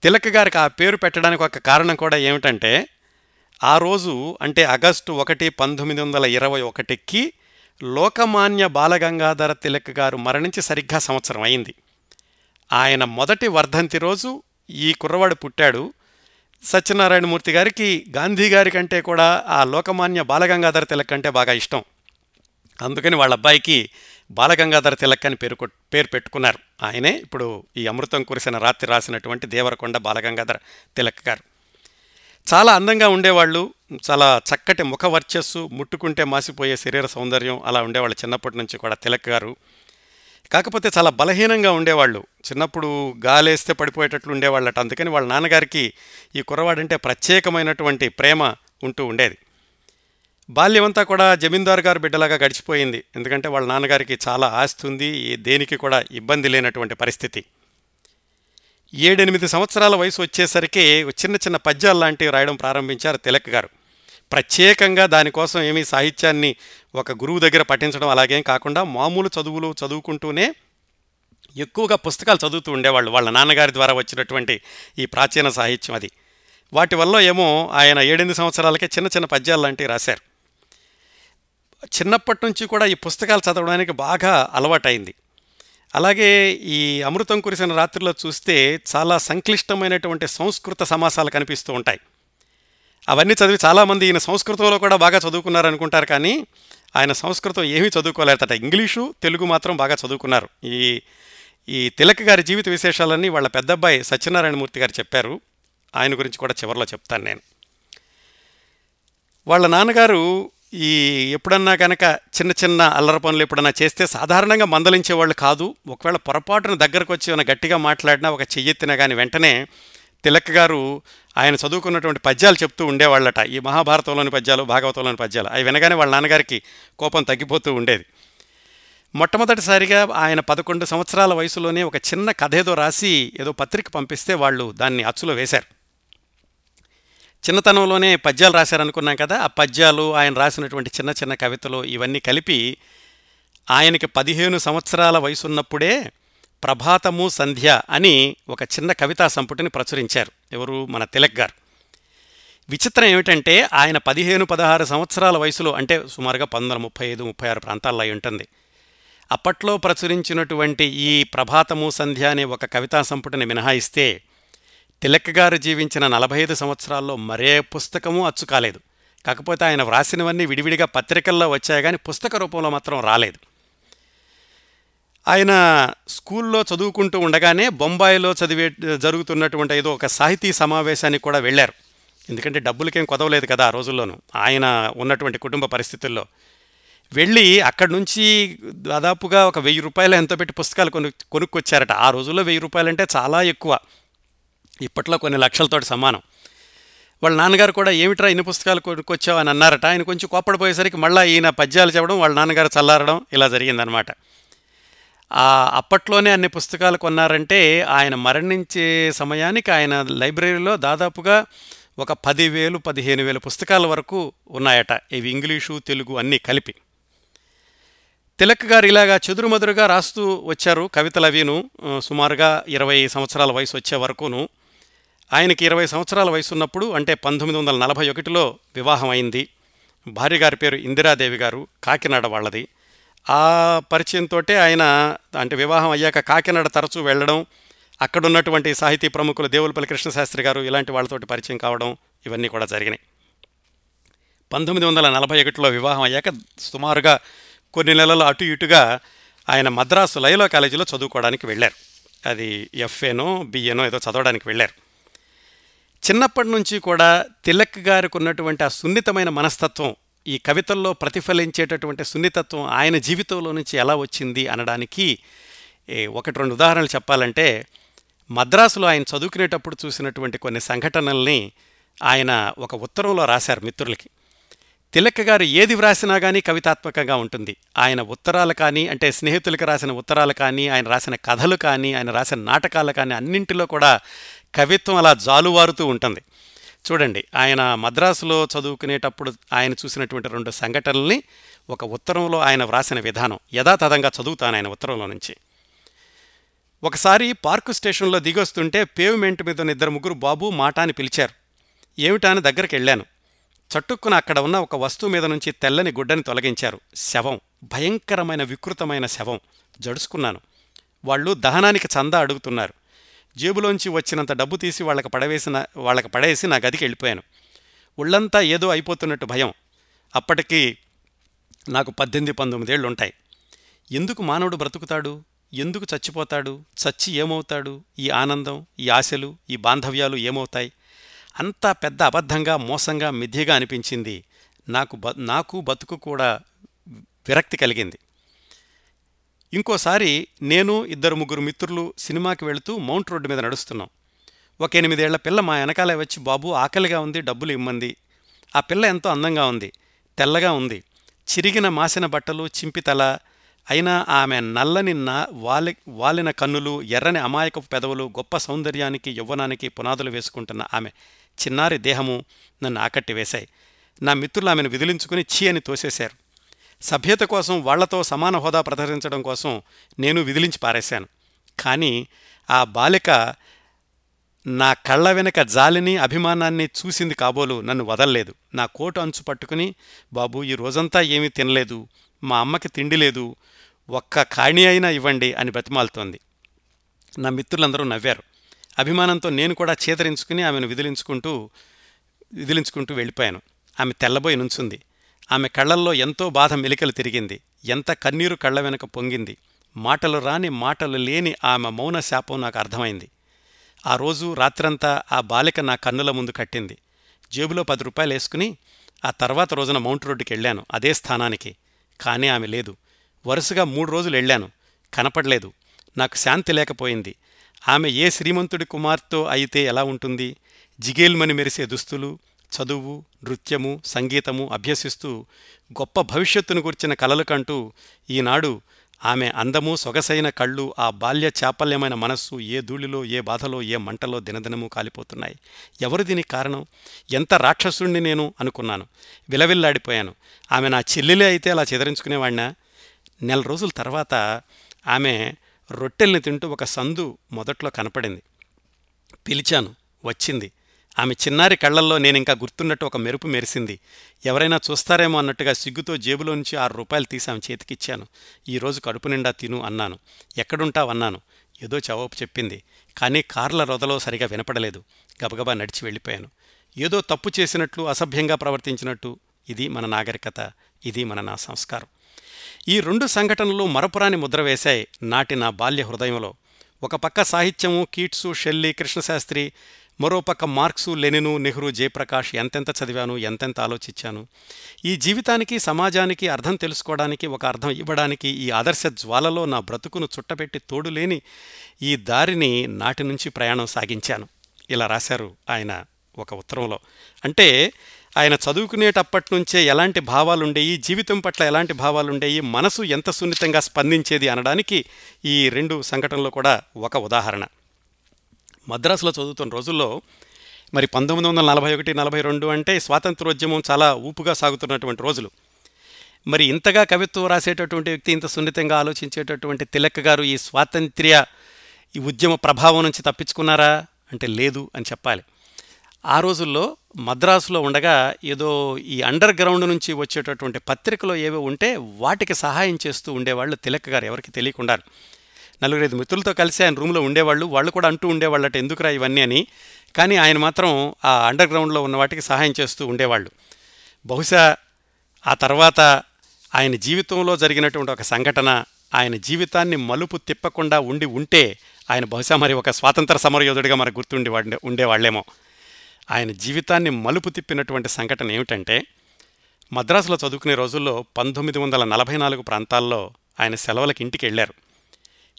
తిలక్ గారికి ఆ పేరు పెట్టడానికి ఒక కారణం కూడా ఏమిటంటే ఆ రోజు అంటే ఆగస్టు ఒకటి పంతొమ్మిది వందల ఇరవై ఒకటికి లోకమాన్య బాలగంగాధర తిలక్ గారు మరణించి సరిగ్గా సంవత్సరం అయింది. ఆయన మొదటి వర్ధంతి రోజు ఈ కుర్రవాడు పుట్టాడు. సత్యనారాయణమూర్తి గారికి గాంధీ గారి కంటే కూడా ఆ లోకమాన్య బాలగంగాధర తిలక్ అంటే బాగా ఇష్టం. అందుకని వాళ్ళ అబ్బాయికి బాలగంగాధర తిలక్ అని పేరు పేరు పెట్టుకున్నారు. ఆయనే ఇప్పుడు ఈ అమృతం కురిసిన రాత్రి రాసినటువంటి దేవరకొండ బాలగంగాధర తిలక్ గారు. చాలా అందంగా ఉండేవాళ్ళు చాలా చక్కటి ముఖ వర్చస్సు ముట్టుకుంటే మాసిపోయే శరీర సౌందర్యం అలా ఉండేవాళ్ళు చిన్నప్పటి నుంచి కూడా తిలక్ గారు. కాకపోతే చాలా బలహీనంగా ఉండేవాళ్ళు. చిన్నప్పుడు గాలేస్తే పడిపోయేటట్లు ఉండేవాళ్ళట. అందుకని వాళ్ళ నాన్నగారికి ఈ కుర్రవాడంటే ప్రత్యేకమైనటువంటి ప్రేమ ఉంటూ ఉండేది. బాల్యమంతా కూడా జమీందారు గారు బిడ్డలాగా గడిచిపోయింది. ఎందుకంటే వాళ్ళ నాన్నగారికి చాలా ఆస్తి ఉంది. ఈ దేనికి కూడా ఇబ్బంది లేనటువంటి పరిస్థితి. ఏడెనిమిది సంవత్సరాల వయసు వచ్చేసరికి చిన్న చిన్న పద్యాలు లాంటివి రాయడం ప్రారంభించారు తిలక్ గారు. ప్రత్యేకంగా దానికోసం ఏమీ సాహిత్యాన్ని ఒక గురువు దగ్గర పఠించడం అలాగేం కాకుండా మామూలు చదువులు చదువుకుంటూనే ఎక్కువగా పుస్తకాలు చదువుతూ ఉండేవాళ్ళు. వాళ్ళ నాన్నగారి ద్వారా వచ్చినటువంటి ఈ ప్రాచీన సాహిత్యం అది. వాటి వల్ల ఏమో ఆయన ఏడెనిమిది సంవత్సరాలకే చిన్న చిన్న పద్యాలు లాంటివి రాశారు. చిన్నప్పటి నుంచి కూడా ఈ పుస్తకాలు చదవడానికి బాగా అలవాటైంది. అలాగే ఈ అమృతం కురిసిన రాత్రిలో చూస్తే చాలా సంక్లిష్టమైనటువంటి సంస్కృత సమాసాలు కనిపిస్తూ ఉంటాయి. అవన్నీ చదివి చాలామంది ఈయన సంస్కృతంలో కూడా బాగా చదువుకున్నారు అనుకుంటారు కానీ ఆయన సంస్కృతం ఏమీ చదువుకోలేదట. ఇంగ్లీషు తెలుగు మాత్రం బాగా చదువుకున్నారు. ఈ ఈ తిలక్ గారి జీవిత విశేషాలన్నీ వాళ్ళ పెద్దబ్బాయి సత్యనారాయణమూర్తి గారు చెప్పారు. ఆయన గురించి కూడా చివరిలో చెప్తాను నేను. వాళ్ళ నాన్నగారు ఈ ఎప్పుడన్నా కనుక చిన్న చిన్న అల్లరి పనులు ఎప్పుడన్నా చేస్తే సాధారణంగా మందలించేవాళ్ళు కాదు. ఒకవేళ పొరపాటున దగ్గరకు వచ్చి ఏమైనా గట్టిగా మాట్లాడినా ఒక చెయ్యెత్తినా కానీ వెంటనే తిలక్ గారు ఆయన చదువుకున్నటువంటి పద్యాలు చెప్తూ ఉండేవాళ్ళట. ఈ మహాభారతంలోని పద్యాలు భాగవతంలోని పద్యాలు అవి వినగానే వాళ్ళ నాన్నగారికి కోపం తగ్గిపోతూ ఉండేది. మొట్టమొదటిసారిగా ఆయన పదకొండు సంవత్సరాల వయసులోనే ఒక చిన్న కథ ఏదో రాసి ఏదో పత్రిక పంపిస్తే వాళ్ళు దాన్ని అచ్చులో వేశారు. చిన్నతనంలోనే పద్యాలు రాశారనుకున్నాం కదా ఆ పద్యాలు ఆయన రాసినటువంటి చిన్న చిన్న కవితలు ఇవన్నీ కలిపి ఆయనకి పదిహేను సంవత్సరాల వయసున్నప్పుడే ప్రభాతము సంధ్య అని ఒక చిన్న కవితా సంపుటిని ప్రచురించారు. ఎవరు? మన తిలక్ గారు. విచిత్రం ఏమిటంటే ఆయన పదిహేను పదహారు సంవత్సరాల వయసులో అంటే సుమారుగా పంతొమ్మిది ముప్పై ఐదు ముప్పై ఆరు ప్రాంతాల్లో అయి ఉంటుంది. అప్పట్లో ప్రచురించినటువంటి ఈ ప్రభాతము సంధ్య అనే ఒక కవితా సంపుటిని మినహాయిస్తే తిలక్ గారు జీవించిన నలభై ఐదు సంవత్సరాల్లో మరే పుస్తకము అచ్చు కాలేదు. కాకపోతే ఆయన వ్రాసినవన్నీ విడివిడిగా పత్రికల్లో వచ్చాయి కానీ పుస్తక రూపంలో మాత్రం రాలేదు. ఆయన స్కూల్లో చదువుకుంటూ ఉండగానే బొంబాయిలో చదివే జరుగుతున్నటువంటి ఏదో ఒక సాహితీ సమావేశానికి కూడా వెళ్ళారు. ఎందుకంటే డబ్బులకేం కొదవలేదు కదా ఆ రోజుల్లోనూ. ఆయన ఉన్నటువంటి కుటుంబ పరిస్థితుల్లో వెళ్ళి అక్కడి నుంచి దాదాపుగా ఒక వెయ్యి రూపాయలు ఎంతో పెట్టి పుస్తకాలు కొను కొనుక్కొచ్చారట. ఆ రోజుల్లో వెయ్యి రూపాయలంటే చాలా ఎక్కువ. ఇప్పట్లో కొన్ని లక్షలతోటి సమానం. వాళ్ళ నాన్నగారు కూడా ఏమిట్రా ఇన్ని పుస్తకాలు కొనుక్కొచ్చావు? అని అన్నారట. ఆయన కొంచెం కోప్పడిపోయేసరికి మళ్ళీ ఈయన పద్యాలు చెప్పడం వాళ్ళ నాన్నగారు చల్లారడం ఇలా జరిగిందనమాట. అప్పట్లోనే అన్ని పుస్తకాలు కొన్నారంటే ఆయన మరణించే సమయానికి ఆయన లైబ్రరీలో దాదాపుగా ఒక పదివేలు పదిహేను వేల పుస్తకాల వరకు ఉన్నాయట. ఇవి ఇంగ్లీషు తెలుగు అన్నీ కలిపి. తిలక్ గారు ఇలాగా చెదురుమదురుగా రాస్తూ వచ్చారు కవితలు అవిను సుమారుగా ఇరవై సంవత్సరాల వయసు వచ్చే వరకును. ఆయనకి ఇరవై సంవత్సరాల వయసు ఉన్నప్పుడు అంటే పంతొమ్మిది వందల నలభై ఒకటిలో వివాహం అయింది. భార్య గారి పేరు ఇందిరాదేవి గారు కాకినాడ వాళ్ళది. ఆ పరిచయంతో ఆయన అంటే వివాహం అయ్యాక కాకినాడ తరచూ వెళ్ళడం అక్కడున్నటువంటి సాహితీ ప్రముఖులు దేవులపల్లి కృష్ణశాస్త్రి గారు ఇలాంటి వాళ్ళతోటి పరిచయం కావడం ఇవన్నీ కూడా జరిగినాయి. పంతొమ్మిది వందల నలభై ఒకటిలో వివాహం అయ్యాక సుమారుగా కొన్ని నెలలు అటు ఇటుగా ఆయన మద్రాసు లయలో కాలేజీలో చదువుకోవడానికి వెళ్ళారు. అది ఎఫ్ఏనో బిఏనో ఏదో చదవడానికి వెళ్ళారు. చిన్నప్పటి నుంచి కూడా తిలక్ గారికి ఉన్నటువంటి ఆ సున్నితమైన మనస్తత్వం ఈ కవితల్లో ప్రతిఫలించేటటువంటి సున్నితత్వం ఆయన జీవితంలో నుంచి ఎలా వచ్చింది అనడానికి ఒకటి రెండు ఉదాహరణలు చెప్పాలంటే మద్రాసులో ఆయన చదువుకునేటప్పుడు చూసినటువంటి కొన్ని సంఘటనల్ని ఆయన ఒక ఉత్తరంలో రాశారు మిత్రులకి. తిలక్ గారు ఏది వ్రాసినా కానీ కవితాత్మకంగా ఉంటుంది. ఆయన ఉత్తరాలు కానీ అంటే స్నేహితులకు రాసిన ఉత్తరాలు కానీ ఆయన రాసిన కథలు కానీ ఆయన రాసిన నాటకాలు కానీ అన్నింటిలో కూడా కవిత్వం అలా జాలువారుతూ ఉంటుంది. చూడండి ఆయన మద్రాసులో చదువుకునేటప్పుడు ఆయన చూసినటువంటి రెండు సంఘటనల్ని ఒక ఉత్తరంలో ఆయన వ్రాసిన విధానం. యథాతథంగా చదువుతాను ఆయన ఉత్తరంలో నుంచి. ఒకసారి పార్కు స్టేషన్లో దిగొస్తుంటే పేవ్మెంట్ మీద ఉన్న ఇద్దరు ముగ్గురు బాబు మాట అని పిలిచారు. ఏమిటా అని దగ్గరికి వెళ్ళాను. చట్టుక్కున అక్కడ ఉన్న ఒక వస్తువు మీద నుంచి తెల్లని గుడ్డని తొలగించారు. శవం. భయంకరమైన వికృతమైన శవం. జడుసుకున్నాను. వాళ్ళు దహనానికి చందా అడుగుతున్నారు. జేబులోంచి వచ్చినంత డబ్బు తీసి వాళ్ళకి పడవేసిన వాళ్ళకి పడేసి నా గదికి వెళ్ళిపోయాను. ఒళ్ళంతా ఏదో అయిపోతున్నట్టు భయం. అప్పటికి నాకు పద్దెనిమిది పంతొమ్మిదేళ్ళు ఉంటాయి ఎందుకు మానవుడు బ్రతుకుతాడు? ఎందుకు చచ్చిపోతాడు? చచ్చి ఏమవుతాడు? ఈ ఆనందం ఈ ఆశలు ఈ బాంధవ్యాలు ఏమవుతాయి? అంతా పెద్ద అబద్ధంగా మోసంగా మిథ్యగా అనిపించింది. నాకు బ నాకు బతుకు కూడా విరక్తి కలిగింది. ఇంకోసారి నేను ఇద్దరు ముగ్గురు మిత్రులు సినిమాకి వెళుతూ మౌంట్ రోడ్డు మీద నడుస్తున్నాం. ఒక ఎనిమిదేళ్ళ పిల్ల మా వెనకాలే వచ్చి బాబు ఆకలిగా ఉంది డబ్బులు ఇమ్మంది. ఆ పిల్ల ఎంతో అందంగా ఉంది తెల్లగా ఉంది. చిరిగిన మాసిన బట్టలు చింపితల అయినా ఆమె నల్లని నా వాలి వాలిన కన్నులు ఎర్రని అమాయకపు పెదవులు గొప్ప సౌందర్యానికి యవ్వనానికి పునాదులు వేసుకుంటున్న ఆమె. చిన్నారి దేహము నన్ను ఆకట్టి వేశాయి నా మిత్రులు ఆమెను విదిలించుకుని ఛీ అని తోసేశారు. సభ్యత కోసం వాళ్ళతో సమాన హోదా ప్రదర్శించడం కోసం నేను విదిలించి పారేశాను. కానీ ఆ బాలిక నా కళ్ళ వెనక జాలిని అభిమానాన్ని చూసింది కాబోలు నన్ను వదల్లేదు. నా కోటు అంచు పట్టుకుని బాబు ఈ రోజంతా ఏమీ తినలేదు. మా అమ్మకి తిండి లేదు. ఒక్క కాణి అయినా ఇవ్వండి అని బ్రతిమాలుతోంది. నా మిత్రులందరూ నవ్వారు. అభిమానంతో నేను కూడా చేతరించుకుని ఆమెను విదిలించుకుంటూ విదిలించుకుంటూ వెళ్ళిపోయాను. ఆమె తెల్లబోయి నుంచుంది. ఆమె కళ్ళల్లో ఎంతో బాధ మెలికలు తిరిగింది. ఎంత కన్నీరు కళ్ళ వెనక పొంగింది. మాటలు రాని మాటలు లేని ఆమె మౌన శాపం నాకు అర్థమైంది. ఆ రోజు రాత్రంతా ఆ బాలిక నా కన్నుల ముందు కట్టింది. జేబులో పది రూపాయలు వేసుకుని ఆ తర్వాత రోజున మౌంట్ రోడ్డుకి వెళ్ళాను. అదే స్థానానికి. కానీ ఆమె లేదు. వరుసగా మూడు రోజులు వెళ్ళాను. కనపడలేదు. నాకు శాంతి లేకపోయింది. ఆమె ఏ శ్రీమంతుడి కుమార్తె అయితే ఎలా ఉంటుంది? జిగేల్మని మెరిసే దుస్తులు చదువు నృత్యము సంగీతము అభ్యసిస్తూ గొప్ప భవిష్యత్తును గుర్చిన కలలు కంటూ ఈనాడు ఆమె అందము సొగసైన కళ్ళు ఆ బాల్య చాపల్యమైన మనస్సు ఏ ధూళిలో ఏ బాధలో ఏ మంటలో దినదినము కాలిపోతున్నాయి. ఎవరు దీనికి కారణం? ఎంత రాక్షసుణ్ణి నేను అనుకున్నాను. విలవిల్లాడిపోయాను. ఆమె నా చెల్లెలే అయితే అలా చెదరించుకునేవాడినా నెల రోజుల తర్వాత ఆమె రొట్టెల్ని తింటూ ఒక సందు మొదట్లో కనపడింది. పిలిచాను వచ్చింది. ఆమె చిన్నారి కళ్ళల్లో నేనింకా గుర్తున్నట్టు ఒక మెరుపు మెరిసింది. ఎవరైనా చూస్తారేమో అన్నట్టుగా సిగ్గుతో జేబులో నుంచి ఆరు రూపాయలు తీసి ఆమె చేతికిచ్చాను. ఈరోజు కడుపు నిండా తిను అన్నాను. ఎక్కడుంటావన్నాను? ఏదో చవాపు చెప్పింది. కానీ కార్ల రొదలో సరిగా వినపడలేదు. గబగబా నడిచి వెళ్ళిపోయాను. ఏదో తప్పు చేసినట్లు అసభ్యంగా ప్రవర్తించినట్టు. ఇది మన నాగరికత. ఇది మన నా సంస్కారం. ఈ రెండు సంఘటనలు మరపురాని ముద్ర వేశాయి నాటి నా బాల్య హృదయంలో. ఒక పక్క సాహిత్యము కీట్సు షెల్లీ కృష్ణశాస్త్రి మరోపక్క మార్క్సు లెనిను నెహ్రూ జయప్రకాష్ ఎంతెంత చదివాను ఎంతెంత ఆలోచించాను. ఈ జీవితానికి సమాజానికి అర్థం తెలుసుకోవడానికి ఒక అర్థం ఇవ్వడానికి ఈ ఆదర్శ జ్వాలలో నా బ్రతుకును చుట్టపెట్టి తోడులేని ఈ దారిని నాటి నుంచి ప్రయాణం సాగించాను. ఇలా రాశారు ఆయన ఒక ఉత్తరంలో. అంటే ఆయన చదువుకునేటప్పటి నుంచే ఎలాంటి భావాలుండేవి జీవితం పట్ల ఎలాంటి భావాలుండేవి మనసు ఎంత సున్నితంగా స్పందించేది అనడానికి ఈ రెండు సంఘటనలు కూడా ఒక ఉదాహరణ. మద్రాసులో చదువుతున్న రోజుల్లో మరి పంతొమ్మిది వందల నలభై ఒకటి నలభై రెండు అంటే స్వాతంత్రోద్యమం చాలా ఊపుగా సాగుతున్నటువంటి రోజులు. మరి ఇంతగా కవిత్వం రాసేటటువంటి వ్యక్తి ఇంత సున్నితంగా ఆలోచించేటటువంటి తిలక్ గారు ఈ స్వాతంత్ర్య ఈ ఉద్యమ ప్రభావం నుంచి తప్పించుకున్నారా? అంటే లేదు అని చెప్పాలి. ఆ రోజుల్లో మద్రాసులో ఉండగా ఏదో ఈ అండర్ గ్రౌండ్ నుంచి వచ్చేటటువంటి పత్రికలో ఏవో ఉంటే వాటికి సహాయం చేస్తూ ఉండేవాళ్ళు తిలక్ గారు ఎవరికి తెలియకుండా నలుగురైదు మిత్రులతో కలిసి ఆయన రూమ్లో ఉండేవాళ్ళు వాళ్ళు కూడా అంటూ ఉండేవాళ్ళట ఎందుకురా ఇవన్నీ అని. కానీ ఆయన మాత్రం ఆ అండర్ గ్రౌండ్లో ఉన్న వాటికి సహాయం చేస్తూ ఉండేవాళ్ళు. బహుశా ఆ తర్వాత ఆయన జీవితంలో జరిగినటువంటి ఒక సంఘటన ఆయన జీవితాన్ని మలుపు తిప్పకుండా ఉండి ఉంటే ఆయన బహుశా మరి ఒక స్వాతంత్ర సమరయోధుడిగా మనకు గుర్తుండి ఉండేవాళ్ళేమో. ఆయన జీవితాన్ని మలుపు తిప్పినటువంటి సంఘటన ఏమిటంటే మద్రాసులో చదువుకునే రోజుల్లో పంతొమ్మిది వందల నలభై నాలుగు ప్రాంతాల్లో ఆయన సెలవులకి ఇంటికి వెళ్ళారు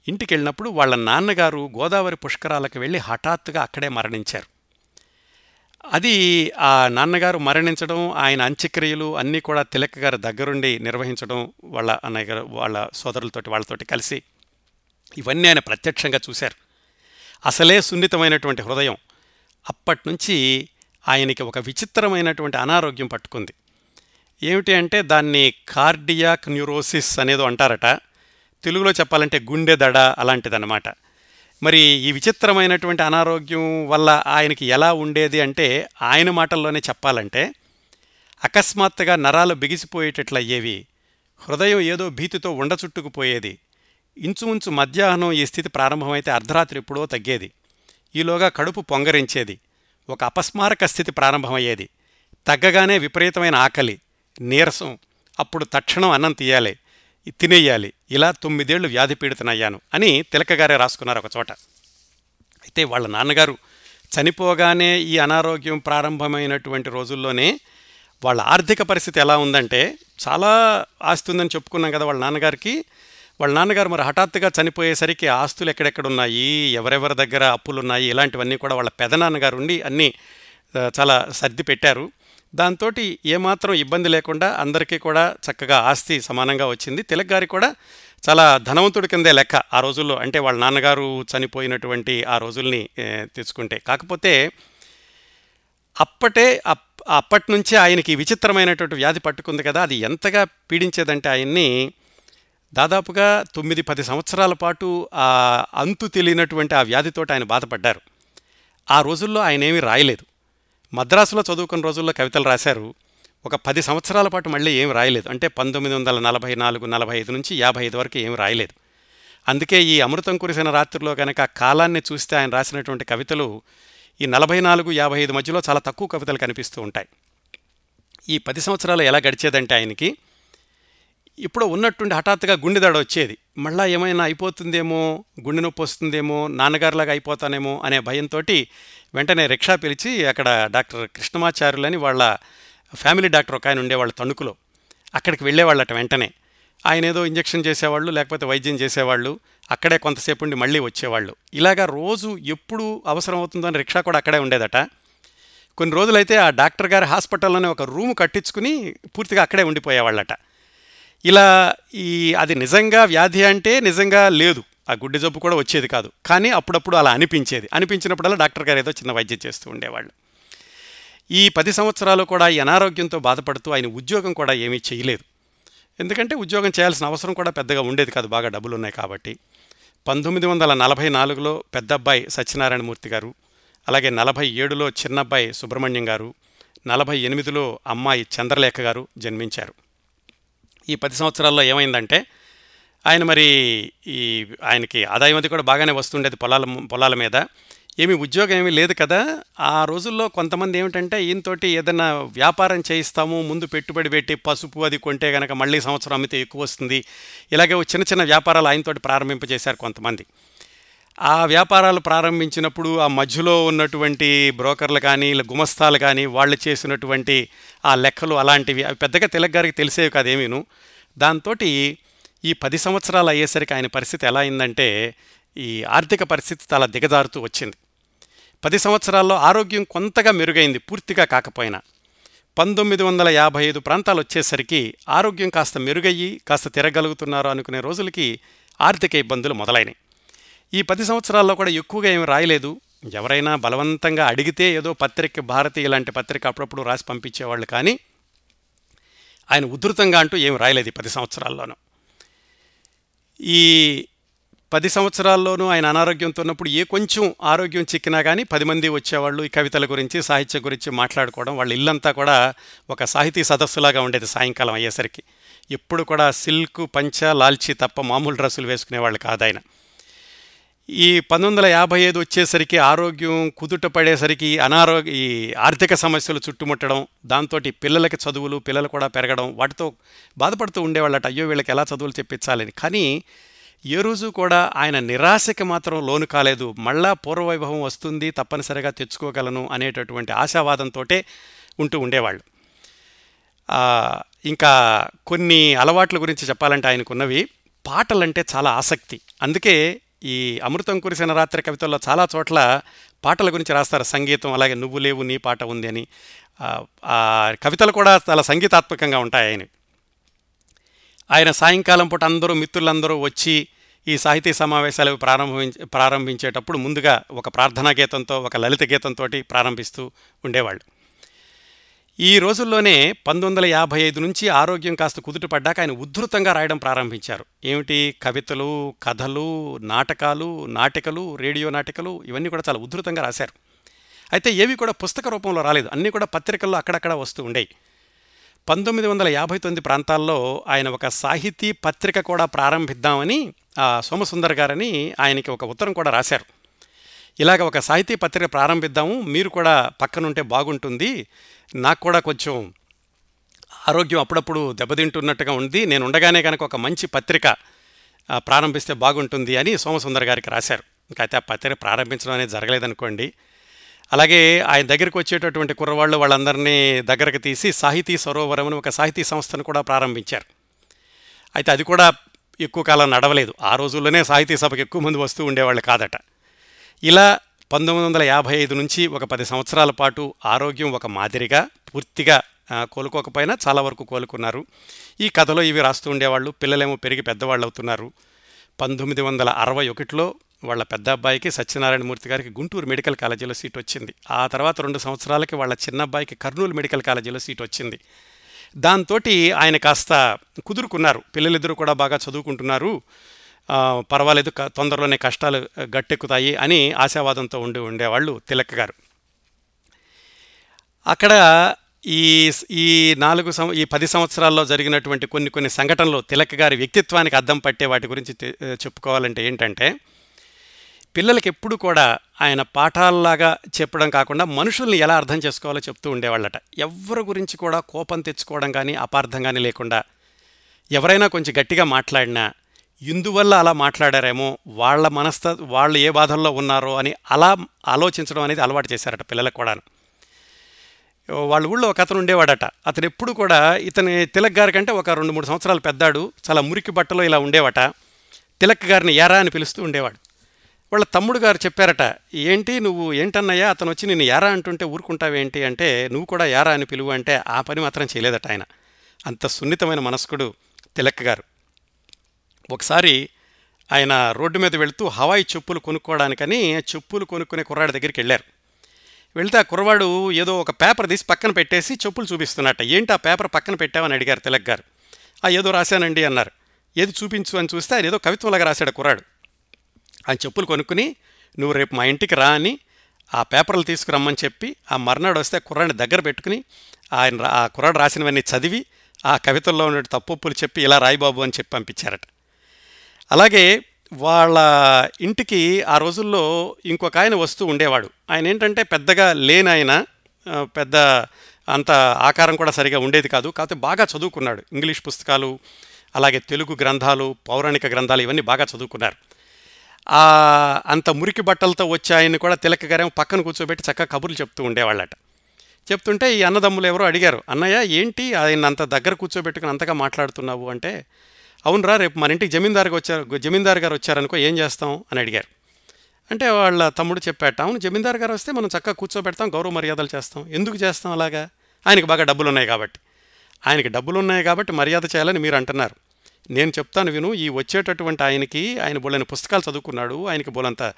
ఇంటికి వెళ్ళినప్పుడు వాళ్ళ నాన్నగారు గోదావరి పుష్కరాలకు వెళ్ళి హఠాత్తుగా అక్కడే మరణించారు. అది ఆ నాన్నగారు మరణించడం ఆయన అంత్యక్రియలు అన్నీ కూడా తిలక్ గారు దగ్గరుండి నిర్వహించడం వాళ్ళ అన్నయ్య గారు వాళ్ళ సోదరులతోటి వాళ్ళతోటి కలిసి ఇవన్నీ ఆయన ప్రత్యక్షంగా చూశారు. అసలే సున్నితమైనటువంటి హృదయం. అప్పట్నుంచి ఆయనకి ఒక విచిత్రమైనటువంటి అనారోగ్యం పట్టుకుంది. ఏమిటి అంటే దాన్ని కార్డియాక్ న్యూరోసిస్ అనేదో అంటారట. తెలుగులో చెప్పాలంటే గుండె దడ అలాంటిదన్నమాట. మరి ఈ విచిత్రమైనటువంటి అనారోగ్యం వల్ల ఆయనకి ఎలా ఉండేది అంటే ఆయన మాటల్లోనే చెప్పాలంటే అకస్మాత్తుగా నరాలు బిగిసిపోయేటట్లయ్యేవి. హృదయం ఏదో భీతితో ఉండ చుట్టుకుపోయేది ఇంచుమించు మధ్యాహ్నం ఈ స్థితి ప్రారంభమైతే అర్ధరాత్రి ఎప్పుడో తగ్గేది. ఈలోగా కడుపు పొంగరించేది. ఒక అపస్మారక స్థితి ప్రారంభమయ్యేది. తగ్గగానే విపరీతమైన ఆకలి నీరసం అప్పుడు తక్షణం అన్నం తీయాలి తినేయాలి ఇలా తొమ్మిదేళ్ళు వ్యాధి పీడితనయ్యాను అని తిలకగారే రాసుకున్నారు ఒక చోట అయితే వాళ్ళ నాన్నగారు చనిపోగానే ఈ అనారోగ్యం ప్రారంభమైనటువంటి రోజుల్లోనే వాళ్ళ ఆర్థిక పరిస్థితి ఎలా ఉందంటే చాలా ఆస్తి ఉందని చెప్పుకున్నాం కదా వాళ్ళ నాన్నగారికి. వాళ్ళ నాన్నగారు మరి హఠాత్తుగా చనిపోయేసరికి ఆస్తులు ఎక్కడెక్కడున్నాయి ఎవరెవరి దగ్గర అప్పులు ఉన్నాయి ఇలాంటివన్నీ కూడా వాళ్ళ పెదనాన్నగారు ఉండి అన్నీ చాలా సర్ది పెట్టారు. దాంతో ఏమాత్రం ఇబ్బంది లేకుండా అందరికీ కూడా చక్కగా ఆస్తి సమానంగా వచ్చింది. తిలక్ గారి కూడా చాలా ధనవంతుడి కిందే లెక్క ఆ రోజుల్లో. అంటే వాళ్ళ నాన్నగారు చనిపోయినటువంటి ఆ రోజుల్ని తెచ్చుకుంటే కాకపోతే అప్పటే అప్ అప్పటి నుంచే ఆయనకి విచిత్రమైనటువంటి వ్యాధి పట్టుకుంది కదా. అది ఎంతగా పీడించేదంటే ఆయన్ని దాదాపుగా తొమ్మిది పది సంవత్సరాల పాటు ఆ అంతు తెలియనటువంటి ఆ వ్యాధితోటి ఆయన బాధపడ్డారు. ఆ రోజుల్లో ఆయన ఏమీ రాయలేదు. మద్రాసులో చదువుకున్న రోజుల్లో కవితలు రాశారు. ఒక పది సంవత్సరాల పాటు మళ్ళీ ఏం రాయలేదు. అంటే పంతొమ్మిది వందల నలభై నాలుగు నలభై ఐదు నుంచి యాభై ఐదు వరకు ఏం రాయలేదు. అందుకే ఈ అమృతం కురిసిన రాత్రిలో కనుక కాలాన్ని చూస్తే ఆయన రాసినటువంటి కవితలు ఈ నలభై నాలుగు యాభై ఐదు మధ్యలో చాలా తక్కువ కవితలు కనిపిస్తూ ఉంటాయి. ఈ పది సంవత్సరాలు ఎలా గడిచేదంటే ఆయనకి ఇప్పుడు ఉన్నట్టుండి హఠాత్తుగా గుండె దడ వచ్చేది. మళ్ళా ఏమైనా అయిపోతుందేమో గుండె నొప్పి వస్తుందేమో నాన్నగారిలాగా అయిపోతానేమో అనే భయంతో వెంటనే రిక్షా పిలిచి అక్కడ డాక్టర్ కృష్ణమాచార్యులని వాళ్ళ ఫ్యామిలీ డాక్టర్ ఒక ఆయన ఉండేవాళ్ళ తణుకులో. అక్కడికి వెళ్ళేవాళ్ళట వెంటనే. ఆయన ఏదో ఇంజెక్షన్ చేసేవాళ్ళు లేకపోతే వైద్యం చేసేవాళ్ళు అక్కడే కొంతసేపు ఉండి మళ్ళీ వచ్చేవాళ్ళు. ఇలాగా రోజు ఎప్పుడు అవసరం అవుతుందో రిక్షా కూడా అక్కడే ఉండేదట. కొన్ని రోజులైతే ఆ డాక్టర్ గారి హాస్పిటల్లోనే ఒక రూమ్ కట్టించుకుని పూర్తిగా అక్కడే ఉండిపోయేవాళ్ళట. ఇలా ఈ అది నిజంగా వ్యాధి అంటే నిజంగా లేదు. ఆ గుడ్డి జబ్బు కూడా వచ్చేది కాదు. కానీ అప్పుడప్పుడు అలా అనిపించేది. అనిపించినప్పుడల్లా డాక్టర్ గారు ఏదో చిన్న వైద్యం చేస్తూ ఉండేవాళ్ళు. ఈ పది సంవత్సరాలు కూడా ఈ అనారోగ్యంతో బాధపడుతూ ఆయన ఉద్యోగం కూడా ఏమీ చేయలేదు. ఎందుకంటే ఉద్యోగం చేయాల్సిన అవసరం కూడా పెద్దగా ఉండేది కాదు. బాగా డబ్బులు ఉన్నాయి కాబట్టి. పంతొమ్మిది వందల నలభై నాలుగులో పెద్ద అబ్బాయి సత్యనారాయణమూర్తి గారు అలాగే నలభై ఏడులో చిన్నబ్బాయి సుబ్రహ్మణ్యం గారు నలభై ఎనిమిదిలో అమ్మాయి చంద్రలేఖ గారు జన్మించారు. ఈ పది సంవత్సరాల్లో ఏమైందంటే ఆయన మరి ఈ ఆయనకి ఆదాయం అది కూడా బాగానే వస్తుండేది పొలాల పొలాల మీద. ఏమి ఉద్యోగం ఏమీ లేదు కదా. ఆ రోజుల్లో కొంతమంది ఏమిటంటే ఈయనతోటి ఏదైనా వ్యాపారం చేయిస్తాము ముందు పెట్టుబడి పెట్టి పసుపు అది కొంటే కనుక మళ్ళీ సంవత్సరం అమ్మితే ఎక్కువ వస్తుంది. ఇలాగే చిన్న చిన్న వ్యాపారాలు ఆయనతోటి ప్రారంభింపజేశారు కొంతమంది. ఆ వ్యాపారాలు ప్రారంభించినప్పుడు ఆ మధ్యలో ఉన్నటువంటి బ్రోకర్లు కానీ ఇలా గుమస్తాలు కానీ వాళ్ళు చేసినటువంటి ఆ లెక్కలు అలాంటివి అవి పెద్దగా తిలక్ గారికి తెలిసేవి కాదేమీను దాంతో ఈ పది సంవత్సరాలు అయ్యేసరికి ఆయన పరిస్థితి ఎలా అయిందంటే ఈ ఆర్థిక పరిస్థితి చాలా దిగజారుతూ వచ్చింది. పది సంవత్సరాల్లో ఆరోగ్యం కొంతగా మెరుగైంది పూర్తిగా కాకపోయినా. పంతొమ్మిది వందల యాభై ఐదు ప్రాంతాలు వచ్చేసరికి ఆరోగ్యం కాస్త మెరుగయ్యి కాస్త తిరగలుగుతున్నారు అనుకునే రోజులకి ఆర్థిక ఇబ్బందులు మొదలైనవి ఈ పది సంవత్సరాల్లో కూడా ఎక్కువగా ఏమి రాయలేదు. ఎవరైనా బలవంతంగా అడిగితే ఏదో పత్రిక భారతి ఇలాంటి పత్రిక అప్పుడప్పుడు రాసి పంపించేవాళ్ళు కానీ ఆయన ఉధృతంగా అంటూ ఏమి రాయలేదు ఈ పది సంవత్సరాల్లోనూ. ఈ పది సంవత్సరాల్లోనూ ఆయన అనారోగ్యంతో ఉన్నప్పుడు ఏ కొంచెం ఆరోగ్యం చిక్కినా కానీ పది మంది వచ్చేవాళ్ళు ఈ కవితల గురించి సాహిత్యం గురించి మాట్లాడుకోవడం వాళ్ళ ఇల్లంతా కూడా ఒక సాహితీ సదస్సులాగా ఉండేది సాయంకాలం అయ్యేసరికి. ఎప్పుడు కూడా సిల్క్ పంచ లాల్చి తప్ప మామూలు డ్రెస్సులు వేసుకునేవాళ్ళు కాదు ఆయన. ఈ పంతొమ్మిది వందల యాభై ఐదు వచ్చేసరికి ఆరోగ్యం కుదుట పడేసరికి అనారోగ్య ఈ ఆర్థిక సమస్యలు చుట్టుముట్టడం దాంతో పిల్లలకి చదువులు పిల్లలు కూడా పెరగడం వాటితో బాధపడుతూ ఉండేవాళ్ళట అయ్యో వీళ్ళకి ఎలా చదువులు చెప్పించాలని. కానీ ఏ రోజు కూడా ఆయన నిరాశకి మాత్రం లోను కాలేదు. మళ్ళా పూర్వవైభవం వస్తుంది తప్పనిసరిగా తెచ్చుకోగలను అనేటటువంటి ఆశావాదంతో ఉంటూ ఉండేవాళ్ళు. ఇంకా కొన్ని అలవాట్ల గురించి చెప్పాలంటే ఆయనకున్నవి పాటలంటే చాలా ఆసక్తి. అందుకే ఈ అమృతం కురిసిన రాత్రి కవితల్లో చాలా చోట్ల పాటల గురించి రాస్తారు. సంగీతం అలాగే నువ్వు లేవు నీ పాట ఉంది అని. ఆ, కవితలు కూడా చాలా సంగీతాత్మకంగా ఉంటాయి ఆయన ఆయన సాయంకాలం పూట అందరూ మిత్రులందరూ వచ్చి ఈ సాహితీ సమావేశాలు ప్రారంభించే ప్రారంభించేటప్పుడు ముందుగా ఒక ప్రార్థనా గీతంతో ఒక లలిత గీతంతో ప్రారంభిస్తూ ఉండేవాళ్ళు. ఈ రోజుల్లోనే పంతొమ్మిది వందల యాభై ఐదు నుంచి ఆరోగ్యం కాస్త కుదుటపడ్డాక ఆయన ఉద్ధృతంగా రాయడం ప్రారంభించారు. ఏమిటి? కవితలు కథలు నాటకాలు నాటికలు రేడియో నాటికలు ఇవన్నీ కూడా చాలా ఉద్ధృతంగా రాశారు. అయితే ఏవి కూడా పుస్తక రూపంలో రాలేదు. అన్నీ కూడా పత్రికల్లో అక్కడక్కడ వస్తూ ఉండేవి పంతొమ్మిది వందల యాభై తొమ్మిది ప్రాంతాల్లో ఆయన ఒక సాహితీ పత్రిక కూడా ప్రారంభిద్దామని ఆ సోమసుందర్ గారని ఆయనకి ఒక ఉత్తరం కూడా రాశారు. ఇలాగ ఒక సాహితీ పత్రిక ప్రారంభిద్దాము మీరు కూడా పక్కనుంటే బాగుంటుంది నాకు కూడా కొంచెం ఆరోగ్యం అప్పుడప్పుడు దెబ్బతింటున్నట్టుగా ఉంది. నేను ఉండగానే కనుక ఒక మంచి పత్రిక ప్రారంభిస్తే బాగుంటుంది అని సోమసుందర్ గారికి రాశారు. ఇంకా అయితే ఆ పత్రిక ప్రారంభించడం అనేది జరగలేదనుకోండి. అలాగే ఆయన దగ్గరికి వచ్చేటటువంటి కుర్రవాళ్ళు వాళ్ళందరినీ దగ్గరకు తీసి సాహితీ సరోవరం అని ఒక సాహితీ సంస్థను కూడా ప్రారంభించారు. అయితే అది కూడా ఎక్కువ కాలం నడవలేదు. ఆ రోజుల్లోనే సాహితీ సభకు ఎక్కువ మంది వస్తూ ఉండేవాళ్ళు కాదట. ఇలా పంతొమ్మిది వందల యాభై ఐదు నుంచి ఒక పది సంవత్సరాల పాటు ఆరోగ్యం ఒక మాదిరిగా పూర్తిగా కోలుకోకపోయినా చాలా వరకు కోలుకున్నారు. ఈ కథలో ఇవి రాస్తూ ఉండేవాళ్ళు. పిల్లలేమో పెరిగి పెద్దవాళ్ళు అవుతున్నారు పంతొమ్మిది వందల అరవై ఒకటిలో వాళ్ళ పెద్ద అబ్బాయికి సత్యనారాయణమూర్తి గారికి గుంటూరు మెడికల్ కాలేజీలో సీట్ వచ్చింది. ఆ తర్వాత రెండు సంవత్సరాలకి వాళ్ళ చిన్న అబ్బాయికి కర్నూలు మెడికల్ కాలేజీలో సీట్ వచ్చింది. దాంతో ఆయన కాస్త కుదురుకున్నారు. పిల్లలిద్దరూ కూడా బాగా చదువుకుంటున్నారు. పర్వాలేదు తొందరలోనే కష్టాలు గట్టెక్కుతాయి అని ఆశావాదంతో ఉండి ఉండేవాళ్ళు తిలక్ గారు. అక్కడ ఈ ఈ నాలుగు సం ఈ పది సంవత్సరాల్లో జరిగినటువంటి కొన్ని కొన్ని సంఘటనలు తిలక్ గారి వ్యక్తిత్వానికి అద్దం పట్టే వాటి గురించి చెప్పుకోవాలంటే ఏంటంటే పిల్లలకి ఎప్పుడు కూడా ఆయన పాఠాల్లాగా చెప్పడం కాకుండా మనుషుల్ని ఎలా అర్థం చేసుకోవాలో చెప్తూ ఉండేవాళ్ళట. ఎవరి గురించి కూడా కోపం తెచ్చుకోవడం కానీ అపార్థం కానీ లేకుండా ఎవరైనా కొంచెం గట్టిగా మాట్లాడినా ఇందువల్ల అలా మాట్లాడారేమో వాళ్ళ మనస్త వాళ్ళు ఏ బాధల్లో ఉన్నారో అని అలా ఆలోచించడం అనేది అలవాటు చేశారట పిల్లలకు కూడా వాళ్ళ ఊళ్ళో ఒక అతను ఉండేవాడట. అతను ఎప్పుడు కూడా ఇతని తిలక్ గారి కంటే ఒక రెండు మూడు సంవత్సరాలు పెద్దాడు చాలా మురికి బట్టలో ఇలా ఉండేవట. తిలక్ గారిని యారా అని పిలుస్తూ ఉండేవాడు. వాళ్ళ తమ్ముడు గారు చెప్పారట ఏంటి నువ్వు ఏంటన్నయ్యా అతను వచ్చి నేను యారా అంటుంటే ఊరుకుంటావేంటి అంటే నువ్వు కూడా యారా అని పిలువు అంటే ఆ పని మాత్రం చేయలేదట ఆయన. అంత సున్నితమైన మనస్కుడు తిలక్ గారు. ఒకసారి ఆయన రోడ్డు మీద వెళుతూ హవాయి చెప్పులు కొనుక్కోవడానికని చెప్పులు కొనుక్కునే కుర్రాడి దగ్గరికి వెళ్ళారు. వెళ్తే ఆ కుర్రవాడు ఏదో ఒక పేపర్ తీసి పక్కన పెట్టేసి చెప్పులు చూపిస్తున్నట్ట. ఏంటి ఆ పేపర్ పక్కన పెట్టావని అడిగారు తిలక్ గారు. ఆ ఏదో రాశానండి అన్నారు. ఏది చూపించు అని చూస్తే ఆయన ఏదో కవిత్వంలాగా రాశాడు కుర్రాడు. ఆయన చెప్పులు కొనుక్కుని నువ్వు రేపు మా ఇంటికి రా అని ఆ పేపర్లు తీసుకురమ్మని చెప్పి ఆ మర్నాడు వస్తే కుర్రాడిని దగ్గర పెట్టుకుని ఆయన ఆ కుర్రాడు రాసినవన్నీ చదివి ఆ కవితల్లో ఉన్న తప్పులు చెప్పి ఇలా రాయి బాబు అని చెప్పి పంపించారట. అలాగే వాళ్ళ ఇంటికి ఆ రోజుల్లో ఇంకొక ఆయన వస్తూ ఉండేవాడు. ఆయన ఏంటంటే పెద్దగా లేని ఆయన పెద్ద అంత ఆకారం కూడా సరిగా ఉండేది కాదు. కాకపోతే బాగా చదువుకున్నాడు. ఇంగ్లీష్ పుస్తకాలు అలాగే తెలుగు గ్రంథాలు పౌరాణిక గ్రంథాలు ఇవన్నీ బాగా చదువుకున్నారు. అంత మురికి బట్టలతో వచ్చే ఆయన్ని కూడా తిలక గారేమో పక్కన కూర్చోబెట్టి చక్కగా కబుర్లు చెప్తూ ఉండేవాళ్ళట. చెప్తుంటే ఈ అన్నదమ్ములు ఎవరో అడిగారు అన్నయ్య ఏంటి ఆయన అంత దగ్గర కూర్చోబెట్టుకుని అంతగా మాట్లాడుతున్నావు? అంటే అవునరా రేపు మన ఇంటికి జమీందారుగా వచ్చారు జమీందారు గారు వచ్చారనుకో ఏం చేస్తాం అని అడిగారు. అంటే వాళ్ళ తమ్ముడు చెప్పాట అవును జమీందారు గారు వస్తే మనం చక్కగా కూర్చోబెడతాం గౌరవ మర్యాదలు చేస్తాం. ఎందుకు చేస్తాం అలాగా? ఆయనకి బాగా డబ్బులు ఉన్నాయి కాబట్టి. ఆయనకి డబ్బులు ఉన్నాయి కాబట్టి మర్యాద చేయాలని మీరు అంటున్నారు. నేను చెప్తాను విను ఈ వచ్చేటటువంటి ఆయనకి ఆయన బోలైన పుస్తకాలు చదువుకున్నాడు ఆయనకి బోలంత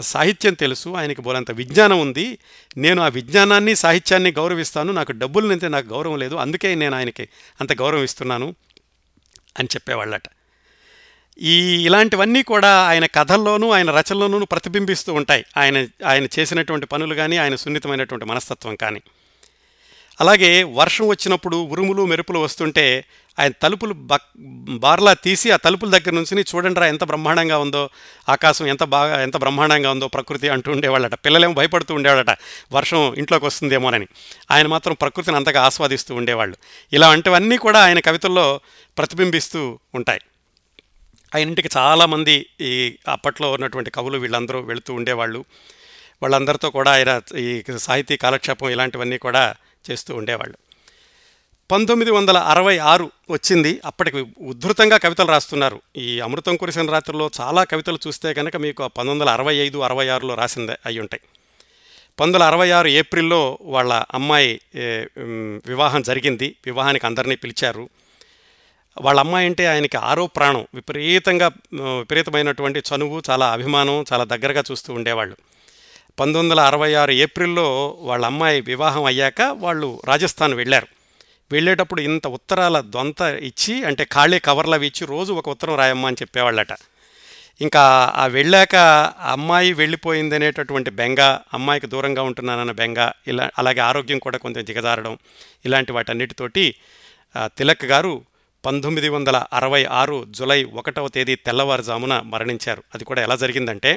సాహిత్యం తెలుసు ఆయనకి బోలంత విజ్ఞానం ఉంది. నేను ఆ విజ్ఞానాన్ని సాహిత్యాన్ని గౌరవిస్తాను. నాకు డబ్బులు నింతే నాకు గౌరవం లేదు. అందుకే నేను ఆయనకి అంత గౌరవం ఇస్తున్నాను. అని చెప్పేవాళ్ళట. ఈ ఇలాంటివన్నీ కూడా ఆయన కథల్లోనూ ఆయన రచనలోనూ ప్రతిబింబిస్తూ ఉంటాయి. ఆయన ఆయన చేసినటువంటి పనులు కానీ ఆయన సున్నితమైనటువంటి మనస్తత్వం కానీ. అలాగే వర్షం వచ్చినప్పుడు ఉరుములు మెరుపులు వస్తుంటే ఆయన తలుపులు బక్ బార్లా తీసి ఆ తలుపుల దగ్గర నుంచి చూడండిరా ఎంత బ్రహ్మాండంగా ఉందో ఆకాశం ఎంత బాగా ఎంత బ్రహ్మాండంగా ఉందో ప్రకృతి అంటూ ఉండేవాళ్ళట. పిల్లలేమో భయపడుతూ ఉండేవాళ్ళట. వర్షం ఇంట్లోకి వస్తుందేమోనని. ఆయన మాత్రం ప్రకృతిని అంతగా ఆస్వాదిస్తూ ఉండేవాళ్ళు. ఇలాంటివన్నీ కూడా ఆయన కవితల్లో ప్రతిబింబిస్తూ ఉంటాయి. ఆయన ఇంటికి చాలామంది ఈ అప్పట్లో ఉన్నటువంటి కవులు వీళ్ళందరూ వెళుతూ ఉండేవాళ్ళు. వాళ్ళందరితో కూడా ఆయన ఈ సాహితీ కాలక్షేపం ఇలాంటివన్నీ కూడా చేస్తూ ఉండేవాళ్ళు. పంతొమ్మిది వందల అరవై ఆరు వచ్చింది. అప్పటికి ఉద్ధృతంగా కవితలు రాస్తున్నారు. ఈ అమృతం కురిసిన రాత్రిలో చాలా కవితలు చూస్తే కనుక మీకు పంతొమ్మిది వందల అరవై ఐదు అరవై ఆరులో రాసిందే అయి ఉంటాయి. పంతొమ్మిది వందల అరవై ఆరు ఏప్రిల్లో వాళ్ళ అమ్మాయి వివాహం జరిగింది. వివాహానికి అందరినీ పిలిచారు. వాళ్ళ అమ్మాయి అంటే ఆయనకి ఆరో ప్రాణం. విపరీతంగా విపరీతమైనటువంటి చనువు చాలా అభిమానం చాలా దగ్గరగా చూస్తూ ఉండేవాళ్ళు. పంతొమ్మిది వందల అరవై ఆరు ఏప్రిల్లో వాళ్ళ అమ్మాయి వివాహం అయ్యాక వాళ్ళు రాజస్థాన్ వెళ్ళారు. వెళ్ళేటప్పుడు ఇంత ఉత్తరాల దొంత ఇచ్చి అంటే ఖాళీ కవర్లు అవి ఇచ్చి రోజు ఒక ఉత్తరం రాయమ్మా అని చెప్పేవాళ్ళట. ఇంకా ఆ వెళ్ళాక అమ్మాయి వెళ్ళిపోయింది అనేటటువంటి బెంగ అమ్మాయికి దూరంగా ఉంటున్నానన్న బెంగ ఇలా అలాగే ఆరోగ్యం కూడా కొంచెం దిగజారడం ఇలాంటి వాటన్నిటితోటి తిలక్ గారు పంతొమ్మిది వందల అరవై ఆరు జులై ఒకటవ తేదీ తెల్లవారుజామున మరణించారు. అది కూడా ఎలా జరిగిందంటే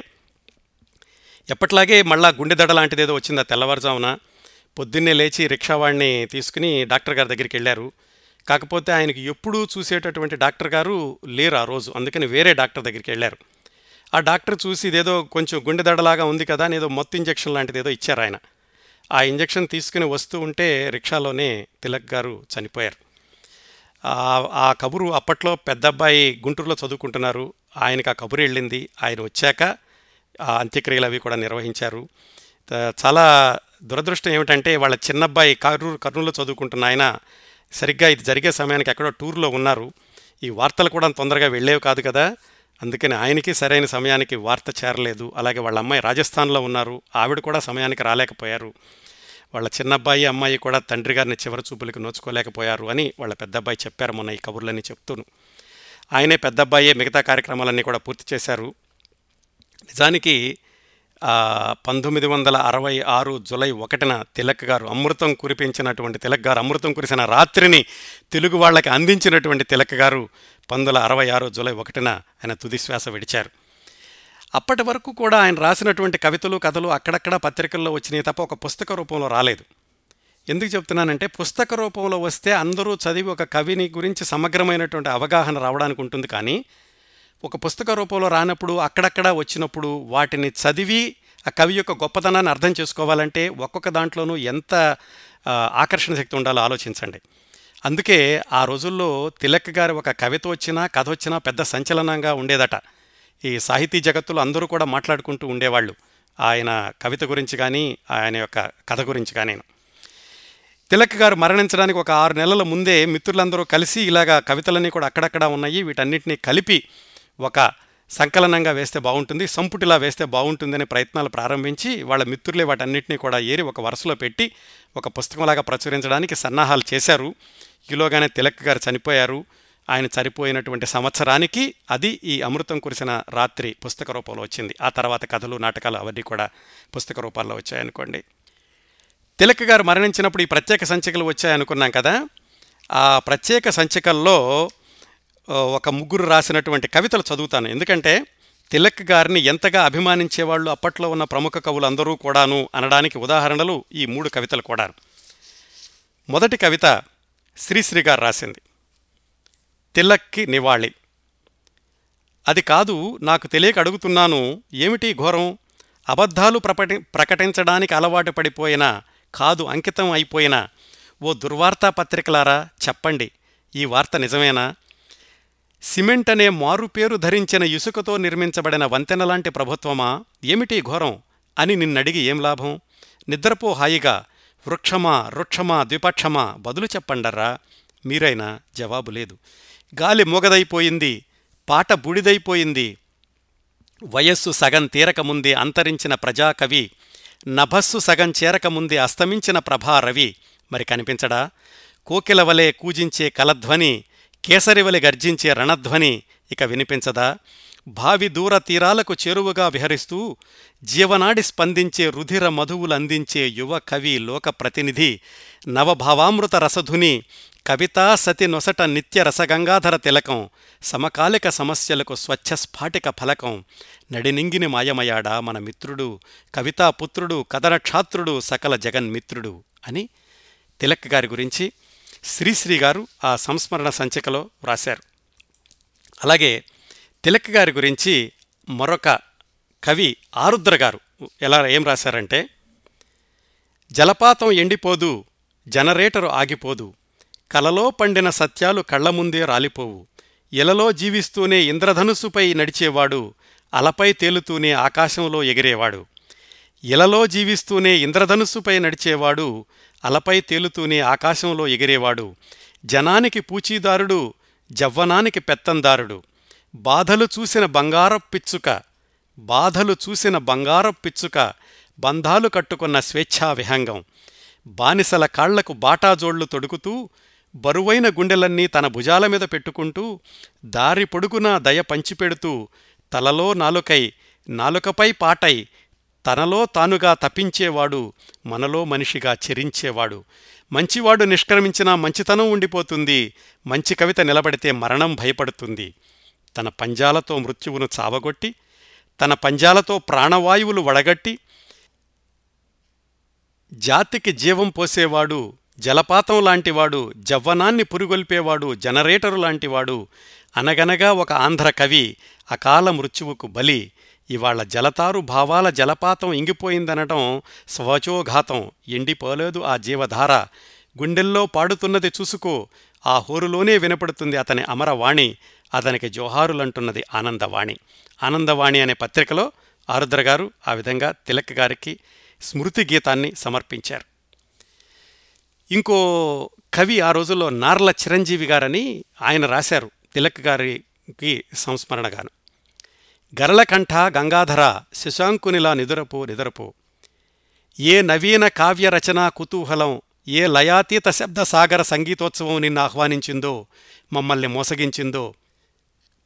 ఎప్పట్లాగే మళ్ళా గుండెదడ లాంటిది ఏదో వచ్చింది ఆ తెల్లవారుజామున. పొద్దున్నే లేచి రిక్షావాడిని తీసుకుని డాక్టర్ గారి దగ్గరికి వెళ్ళారు. కాకపోతే ఆయనకి ఎప్పుడూ చూసేటటువంటి డాక్టర్ గారు లేరు ఆ రోజు. అందుకని వేరే డాక్టర్ దగ్గరికి వెళ్ళారు. ఆ డాక్టర్ చూసి ఇదేదో కొంచెం గుండెదడలాగా ఉంది కదా అని ఏదో మొత్తం ఇంజెక్షన్ లాంటిది ఏదో ఇచ్చారు ఆయన. ఆ ఇంజెక్షన్ తీసుకుని వస్తూ ఉంటే రిక్షాలోనే తిలక్ గారు చనిపోయారు. ఆ- కబురు అప్పట్లో పెద్ద అబ్బాయి గుంటూరులో చదువుకుంటున్నారు. ఆయనకి ఆ కబురు వెళ్ళింది. ఆయన వచ్చాక ఆ అంత్యక్రియలు అవి కూడా నిర్వహించారు. చాలా దురదృష్టం ఏమిటంటే వాళ్ళ చిన్నబ్బాయి కర్నూలు కర్నూలులో చదువుకుంటున్న ఆయన సరిగ్గా ఇది జరిగే సమయానికి ఎక్కడో టూర్లో ఉన్నారు. ఈ వార్తలు కూడా తొందరగా వెళ్ళేవి కాదు కదా. అందుకని ఆయనకి సరైన సమయానికి వార్త చేరలేదు. అలాగే వాళ్ళ అమ్మాయి రాజస్థాన్లో ఉన్నారు. ఆవిడ కూడా సమయానికి రాలేకపోయారు. వాళ్ళ చిన్నబ్బాయి అమ్మాయి కూడా తండ్రి గారిని చివరి చూపులకు నోచుకోలేకపోయారు అని వాళ్ళ పెద్ద అబ్బాయి చెప్పారు మొన్న ఈ కబుర్లన్నీ చెప్తూను. ఆయనే పెద్దబ్బాయే మిగతా కార్యక్రమాలన్నీ కూడా పూర్తి చేశారు. నిజానికి పంతొమ్మిది వందల అరవై ఆరు జులై ఒకటిన తిలక్ గారు అమృతం కురిపించినటువంటి తిలక్ గారు అమృతం కురిసిన రాత్రిని తెలుగు వాళ్ళకి అందించినటువంటి తిలక్ గారు పంతొమ్మిది అరవై ఆరు జులై ఒకటిన ఆయన తుదిశ్వాస విడిచారు. అప్పటి వరకు కూడా ఆయన రాసినటువంటి కవితలు కథలు అక్కడక్కడ పత్రికల్లో వచ్చినాయి తప్ప ఒక పుస్తక రూపంలో రాలేదు. ఎందుకు చెప్తున్నానంటే పుస్తక రూపంలో వస్తే అందరూ చదివి ఒక కవిని గురించి సమగ్రమైనటువంటి అవగాహన రావడానికి ఉంటుంది కానీ ఒక పుస్తక రూపంలో రానప్పుడు అక్కడక్కడ వచ్చినప్పుడు వాటిని చదివి ఆ కవి యొక్క గొప్పతనాన్ని అర్థం చేసుకోవాలంటే ఒక్కొక్క దాంట్లోనూ ఎంత ఆకర్షణ శక్తి ఉండాలో ఆలోచించండి. అందుకే ఆ రోజుల్లో తిలక్ గారి ఒక కవిత వచ్చినా కథ వచ్చినా పెద్ద సంచలనంగా ఉండేదట. ఈ సాహితీ జగత్తులో అందరూ కూడా మాట్లాడుకుంటూ ఉండేవాళ్ళు. ఆయన కవిత గురించి కానీ ఆయన యొక్క కథ గురించి కానీ తిలక్ గారు మరణించడానికి ఒక ఆరు నెలల ముందే మిత్రులందరూ కలిసి ఇలాగా కవితలన్నీ కూడా అక్కడక్కడ ఉన్నాయి. వీటన్నిటిని కలిపి ఒక సంకలనంగా వేస్తే బాగుంటుంది సంపుటిలా వేస్తే బాగుంటుందనే ప్రయత్నాలు ప్రారంభించి వాళ్ళ మిత్రులే వాటన్నిటిని కూడా ఏరి ఒక వరుసలో పెట్టి ఒక పుస్తకంలాగా ప్రచురించడానికి సన్నాహాలు చేశారు. ఈలోగానే తిలక్ గారు చనిపోయారు. ఆయన చనిపోయినటువంటి సంవత్సరానికి అది ఈ అమృతం కురిసిన రాత్రి పుస్తక రూపంలో వచ్చింది. ఆ తర్వాత కథలు నాటకాలు అవన్నీ కూడా పుస్తక రూపాల్లో వచ్చాయనుకోండి. తిలక్ గారు మరణించినప్పుడు ఈ ప్రత్యేక సంచికలు వచ్చాయనుకున్నాం కదా. ఆ ప్రత్యేక సంచికల్లో ఒక ముగ్గురు రాసినటువంటి కవితలు చదువుతాను. ఎందుకంటే తిలక్ గారిని ఎంతగా అభిమానించేవాళ్ళు అప్పట్లో ఉన్న ప్రముఖ కవులు అందరూ కూడాను అనడానికి ఉదాహరణలు ఈ మూడు కవితలు కూడా. మొదటి కవిత శ్రీశ్రీ గారు రాసింది. తిలక్కి నివాళి. అది కాదు నాకు తెలియక అడుగుతున్నాను ఏమిటి ఘోరం? అబద్ధాలు ప్రపటి ప్రకటించడానికి అలవాటు పడిపోయిన కాదు అంకితం అయిపోయిన ఓ దుర్వార్తా పత్రికలారా? చెప్పండి. ఈ వార్త నిజమేనా? సిమెంట్ అనే మారుపేరు ధరించిన ఇసుకతో నిర్మించబడిన వంతెన లాంటి ప్రభుత్వమా? ఏమిటి ఘోరం? అని నిన్నడిగి ఏం లాభం? నిద్రపో హాయిగా. వృక్షమా వృక్షమా ద్విపక్షమా? బదులు చెప్పండర్రా. మీరైనా జవాబు లేదు. గాలి మూగదైపోయింది. పాట బూడిదైపోయింది. వయస్సు సగం తీరకముందే అంతరించిన ప్రజాకవి నభస్సు సగం చేరకముందే అస్తమించిన ప్రభారవి. మరి కనిపించడా? కోకిల వలె కూజించే కలధ్వని కేసరివలి గర్జించే రణధ్వని ఇక వినిపించదా? భావి దూర తీరాలకు చేరువగా విహరిస్తూ జీవనాడి స్పందించే రుధిర మధువులందించే యువ కవి లోక ప్రతినిధి నవభావామృత రసధుని కవితా సతి నొసట నిత్య రసగంగాధర తిలకం సమకాలిక సమస్యలకు స్వచ్ఛ స్ఫాటిక ఫలకం నడినింగిని మాయమయాడా మన మిత్రుడు కవితా పుత్రుడు కథనక్షాత్రుడు సకల జగన్మిత్రుడు అని తిలక్ గారి గురించి శ్రీశ్రీ గారు ఆ సంస్మరణ సంచికలో వ్రాశారు. అలాగే తిలక్ గారి గురించి మరొక కవి ఆరుద్ర గారు ఎలా ఏం రాశారంటే జలపాతం ఎండిపోదు జనరేటరు ఆగిపోదు కలలో పండిన సత్యాలు కళ్ళ ముందే రాలిపోవు ఇలలో జీవిస్తూనే ఇంద్రధనుసుపై నడిచేవాడు అలపై తేలుతూనే ఆకాశంలో ఎగిరేవాడు ఇలలో జీవిస్తూనే ఇంద్రధనుస్సుపై నడిచేవాడు అలపై తేలుతూనే ఆకాశంలో ఎగిరేవాడు. జనానికి పూచీదారుడు జవ్వనానికి పెత్తందారుడు. బాధలు చూసిన బంగారపు పిచ్చుక బాధలు చూసిన బంగారపు పిచ్చుక బంధాలు కట్టుకున్న స్వేచ్ఛా విహంగం. బానిసల కాళ్ళకు బాటాజోళ్ళు తొడుకుతూ బరువైన గుండెలన్నీ తన భుజాల మీద పెట్టుకుంటూ దారి పొడుగునా దయ పంచిపెడుతూ తలలో నాలుకై నాలుకపై పాటై తనలో తానుగా తప్పించేవాడు మనలో మనిషిగా చెరించేవాడు. మంచివాడు నిష్క్రమించినా మంచితనం ఉండిపోతుంది మంచి కవిత నిలబడితే మరణం భయపడుతుంది. తన పంజాలతో మృత్యువును చావగొట్టి తన పంజాలతో ప్రాణవాయువులు వడగట్టి జాతికి జీవం పోసేవాడు జలపాతం లాంటివాడు జవ్వనాన్ని పురుగొల్పేవాడు జనరేటరు లాంటివాడు అనగనగా ఒక ఆంధ్ర కవి అకాల మృత్యువుకు బలి ఇవాళ జలతారు భావాల జలపాతం ఇంగిపోయిందనటం స్వచోఘాతం. ఎండిపోలేదు ఆ జీవధార. గుండెల్లో పాడుతున్నది చూసుకో. ఆ హోరులోనే వినపడుతుంది అతని అమరవాణి. అతనికి జోహారులంటున్నది ఆనందవాణి. ఆనందవాణి అనే పత్రికలో ఆరుద్ర గారు ఆ విధంగా తిలక్ గారికి స్మృతి గీతాన్ని సమర్పించారు. ఇంకో కవి ఆ రోజుల్లో నార్ల చిరంజీవి గారని ఆయన రాశారు. తిలక్ గారికి సంస్మరణగాను. గరళకంఠ గంగాధర శశాంకునిలా నిదురపో నిదురపో. ఏ నవీన కావ్య రచనా కుతూహలం ఏ లయాతీత శబ్ద సాగర సంగీతోత్సవం నిన్ను ఆహ్వానించిందో మమ్మల్ని మోసగించిందో.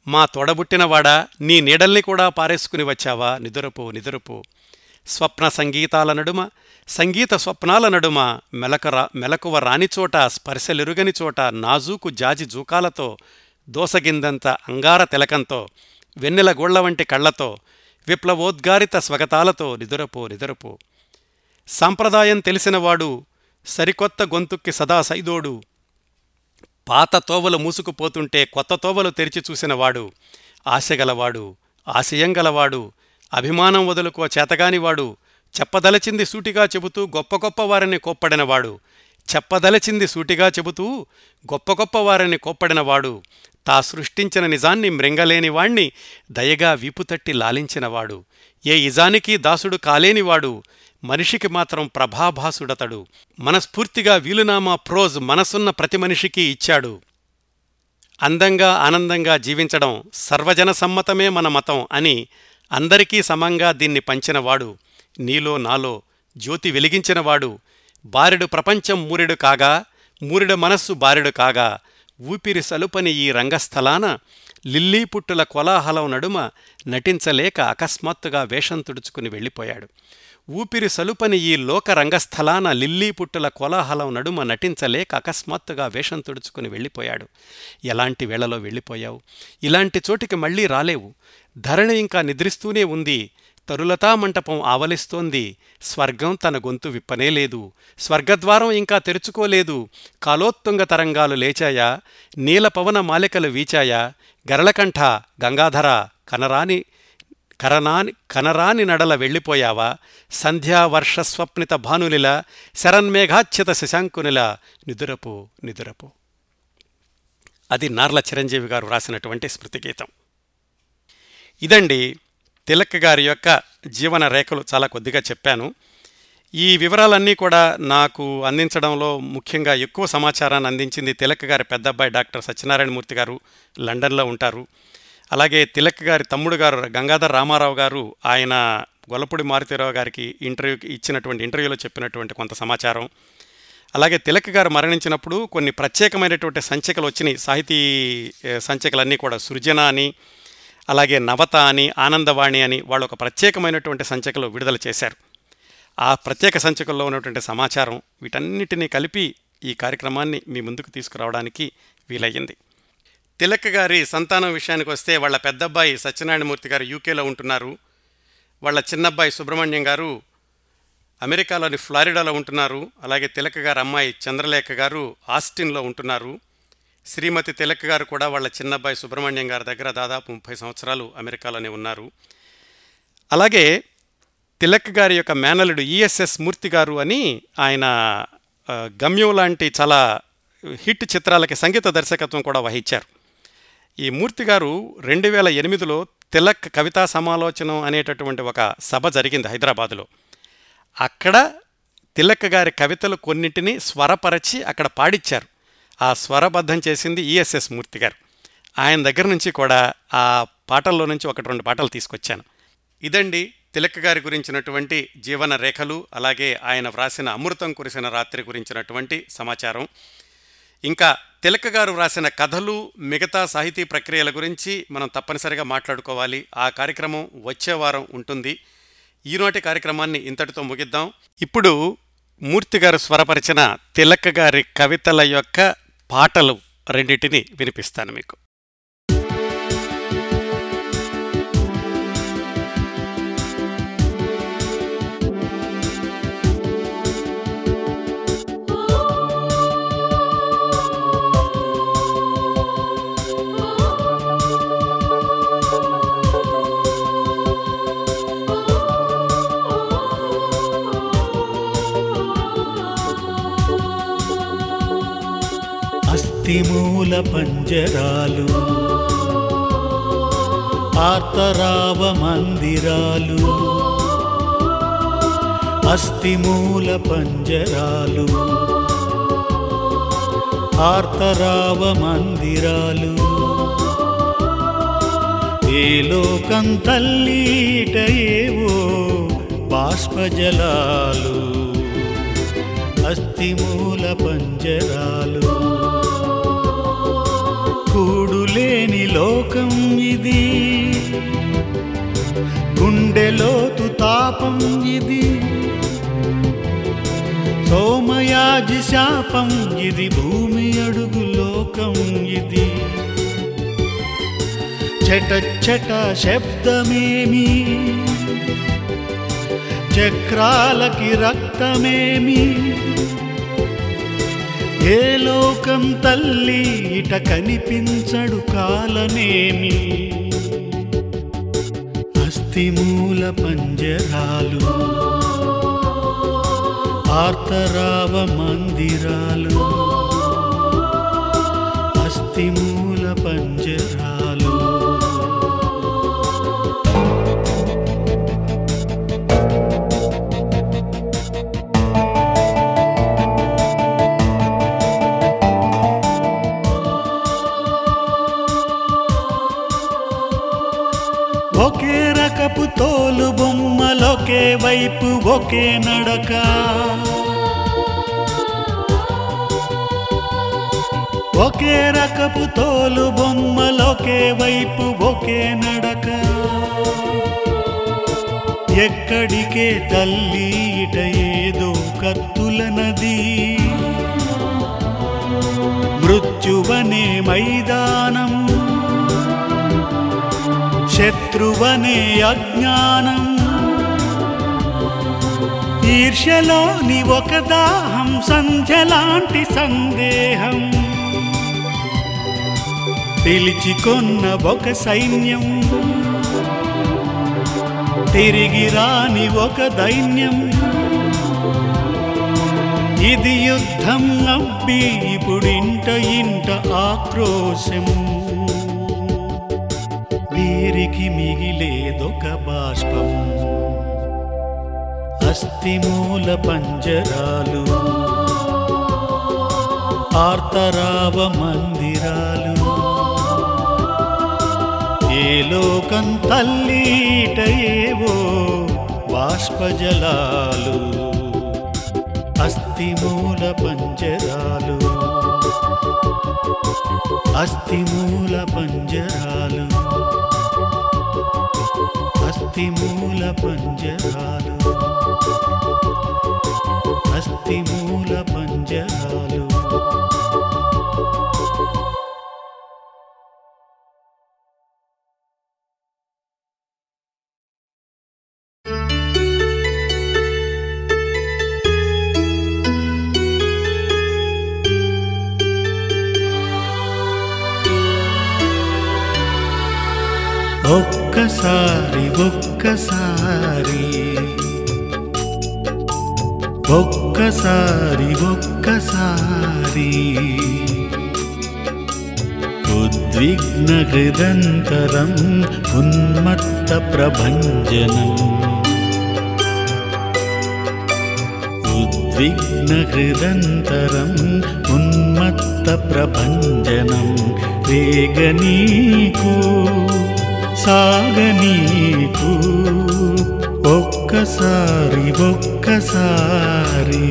మా తొడబుట్టినవాడా నీ నీడల్ని కూడా పారేసుకుని వచ్చావా? నిదురపో నిదురపో. స్వప్న సంగీతాల నడుమ సంగీత స్వప్నాల నడుమ మెలకరా మెలకువ రానిచోట స్పర్శలిరుగని చోట నాజూకు జాజి జూకాలతో దోసగిందంత అంగార తిలకంతో వెన్నెల గోళ్ళ వంటి కళ్ళతో విప్లవోద్గారిత స్వగతాలతో నిదురపో నిదురపో. సాంప్రదాయం తెలిసినవాడు సరికొత్త గొంతుక్కి సదా సైదోడు. పాత తోవలు మూసుకుపోతుంటే కొత్త తోవలు తెరిచి చూసినవాడు ఆశగలవాడు ఆశయంగలవాడు అభిమానం వదులుకో చేతగానివాడు చెప్పదలచింది సూటిగా చెబుతూ గొప్ప గొప్ప వారిని కోప్పడినవాడు చెప్పదలచింది సూటిగా చెబుతూ గొప్ప గొప్ప వారిని కోప్పడినవాడు తా సృష్టించిన నిజాన్ని మృంగలేనివాణ్ణి దయగా వీపుతట్టి లాలించినవాడు. ఏ ఇజానికి దాసుడు కాలేనివాడు మనిషికి మాత్రం ప్రభాభాసుడతడు. మనస్ఫూర్తిగా వీలునామా ప్రోజ్ మనసున్న ప్రతి మనిషికి ఇచ్చాడు. అందంగా ఆనందంగా జీవించడం సర్వజన సమ్మతమే మన మతం అని అందరికీ సమంగా దీన్ని పంచినవాడు. నీలో నాలో జ్యోతి వెలిగించినవాడు. బారెడు ప్రపంచం మూరెడు కాగా మూరెడు మనస్సు బారెడు కాగా ఊపిరి సలుపని ఈ రంగస్థలాన లిల్లీ పుట్టుల కోలాహలం నడుమ నటించలేక అకస్మాత్తుగా వేషం తుడుచుకుని వెళ్ళిపోయాడు. ఊపిరి సలుపని ఈ లోక రంగస్థలాన లిల్లీ పుట్టుల కోలాహలం నడుమ నటించలేక అకస్మాత్తుగా వేషం తుడుచుకుని వెళ్ళిపోయాడు. ఎలాంటి వేళలో వెళ్ళిపోయావు? ఇలాంటి చోటికి మళ్ళీ రాలేవు. ధరణి ఇంకా నిద్రిస్తూనే ఉంది. తరులతా మంటపం ఆవలిస్తోంది. స్వర్గం తన గొంతు విప్పనేలేదు స్వర్గద్వారం ఇంకా తెరుచుకోలేదు. కాలోత్తుంగ తరంగాలు లేచాయా? నీలపవన మాలికలు వీచాయా? గరళకంఠ గంగాధర కనరాని కరనాని కనరాని నడల వెళ్ళిపోయావా? సంధ్యావర్ష స్వప్నిత భానులిలా శరన్మేఘాచ్యత శశాంకునిల. నిదురపు నిదురపు. అది నార్ల చిరంజీవి గారు రాసినటువంటి స్మృతిగీతం. ఇదండి తిలక్ గారి యొక్క జీవన రేఖలు చాలా కొద్దిగా చెప్పాను. ఈ వివరాలన్నీ కూడా నాకు అందించడంలో ముఖ్యంగా ఎక్కువ సమాచారాన్ని అందించింది తిలక్ గారి పెద్దబ్బాయి డాక్టర్ సత్యనారాయణమూర్తి గారు లండన్లో ఉంటారు. అలాగే తిలక్ గారి తమ్ముడు గారు గంగాధర్ రామారావు గారు ఆయన గొల్లపూడి మారుతీరావు గారికి ఇంటర్వ్యూకి ఇచ్చినటువంటి ఇంటర్వ్యూలో చెప్పినటువంటి కొంత సమాచారం. అలాగే తిలక్ గారు మరణించినప్పుడు కొన్ని ప్రత్యేకమైనటువంటి సంచికలు వచ్చినాయి. సాహితీ సంచికలన్నీ కూడా సృజన అని అలాగే నవత అని ఆనందవాణి అని వాళ్ళు ఒక ప్రత్యేకమైనటువంటి సంచికలు విడుదల చేశారు. ఆ ప్రత్యేక సంచికల్లో ఉన్నటువంటి సమాచారం వీటన్నిటినీ కలిపి ఈ కార్యక్రమాన్ని మీ ముందుకు తీసుకురావడానికి వీలయ్యింది. తిలక్ గారి సంతానం విషయానికి వస్తే వాళ్ళ పెద్దబ్బాయి సత్యనారాయణమూర్తి గారు యూకేలో ఉంటున్నారు. వాళ్ళ చిన్నబ్బాయి సుబ్రహ్మణ్యం గారు అమెరికాలోని ఫ్లారిడాలో ఉంటున్నారు. అలాగే తిలక్ గారి అమ్మాయి చంద్రలేఖ గారు ఆస్టిన్లో ఉంటున్నారు. శ్రీమతి తిలక్ గారు కూడా వాళ్ళ చిన్నబ్బాయి సుబ్రహ్మణ్యం గారి దగ్గర దాదాపు ముప్పై సంవత్సరాలు అమెరికాలోనే ఉన్నారు. అలాగే తిలక్ గారి యొక్క మేనలుడు ఈఎస్ఎస్ మూర్తి గారు అని ఆయన గమ్యం లాంటి చాలా హిట్ చిత్రాలకి సంగీత దర్శకత్వం కూడా వహించారు. ఈ మూర్తి గారు రెండు వేల ఎనిమిదిలో తిలక్ కవితా సమాలోచనం అనేటటువంటి ఒక సభ జరిగింది హైదరాబాదులో. అక్కడ తిలక్ గారి కవితలు కొన్నింటిని స్వరపరచి అక్కడ పాడిచ్చారు. ఆ స్వరబద్ధం చేసింది ఈఎస్ఎస్ మూర్తి గారు. ఆయన దగ్గర నుంచి కూడా ఆ పాటల్లో నుంచి ఒకటి రెండు పాటలు తీసుకొచ్చాను. ఇదండి తిలక్ గారి గురించినటువంటి జీవన రేఖలు అలాగే ఆయన వ్రాసిన అమృతం కురిసిన రాత్రి గురించినటువంటి సమాచారం. ఇంకా తిలక్ గారు వ్రాసిన కథలు మిగతా సాహితీ ప్రక్రియల గురించి మనం తప్పనిసరిగా మాట్లాడుకోవాలి. ఆ కార్యక్రమం వచ్చే వారం ఉంటుంది. ఈనాటి కార్యక్రమాన్ని ఇంతటితో ముగిద్దాం. ఇప్పుడు మూర్తి గారు స్వరపరిచిన తిలక్ గారి కవితల యొక్క పాటలు రెండింటిని వినిపిస్తాను మీకు. అస్థిమూల పంజరాలు ఆర్తరావ మందిరాలు అస్థిమూల పంజరాలు ఆర్తరావ మందిరాలు. ఏ లోకం తల్లీట ఏవో బాష్పజలాలు అస్థిమూల పంజరాలు. కూడులేని లోకం ఇది. గుండెలోతు తాపం ఇది. సోమయాజి శాపం ఇది. భూమి అడుగు లోకం ఇది. చట చట శబ్దమేమి? చక్రాలకి రక్తమేమి? ఏ లోకం తల్లి ఇట కనిపించడు కాలనేమి అస్థిమూల పంజరాలు ఆర్తరావ మందిరాలు అస్థిమూల తోలు బొమ్మలొకే వైపు ఒకే నడక. ఒకే రకపు తోలు బొమ్మలొకే వైపు ఒకే నడక. ఎక్కడికే తల్లి ఇట ఏదో కత్తుల నది. మృత్యువనే మైదానం శత్రువనే అజ్ఞానం. ఈర్షలోని ఒక దాహం సంధ్యలాంటి సందేహం. పిలిచికొన్న ఒక సైన్యం. తిరిగి రాని ఒక దైన్యం. ఇది యుద్ధం నవ్వి ఇప్పుడింట ఇంట ఆక్రోశం. నీటికి మిగిలేదొక బాష్పం అస్థిమూల పంజరాలు ఆర్తరావ మందిరాలు. ఏ లోకం తల్లీట ఏవో బాష్పజలాలు. అస్థిమూల పంజరాలు అస్థిమూల పంజరాలు. అస్థిమూల పంజరాలు. ఒక్కసారి ఒక్కసారి ఒక్కసారి ఉద్విగ్న హృదంతరం ఉన్మత్త ప్రభంజనం. ఉద్విగ్న హృదంతరం ఉన్మత్త ప్రభంజనం. రేగనీకు సాగనీకు ఒక్కసారి ఒక్కసారి.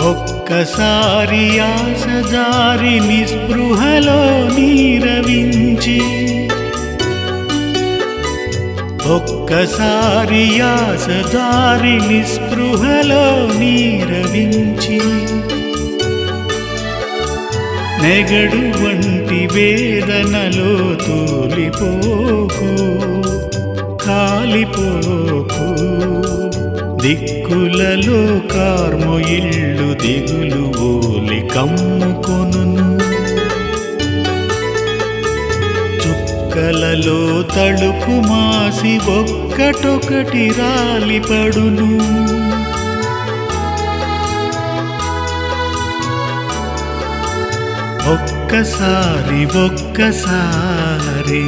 ఒక్కసారి ఆశజారి నిస్పృహలో నీరవించి ఒక్కసారి ఆశజారి నిస్పృహలో నీరవించి నెగడు వంటి వేదనలో తూలిపోకు కాలిపోకు. దిక్కులలో కార్మొయిళ్ళు దిగులు కలలో తడుపు మాసి ఒక్కటొకటి రాలిపడును. ఒక్కసారి ఒక్కసారి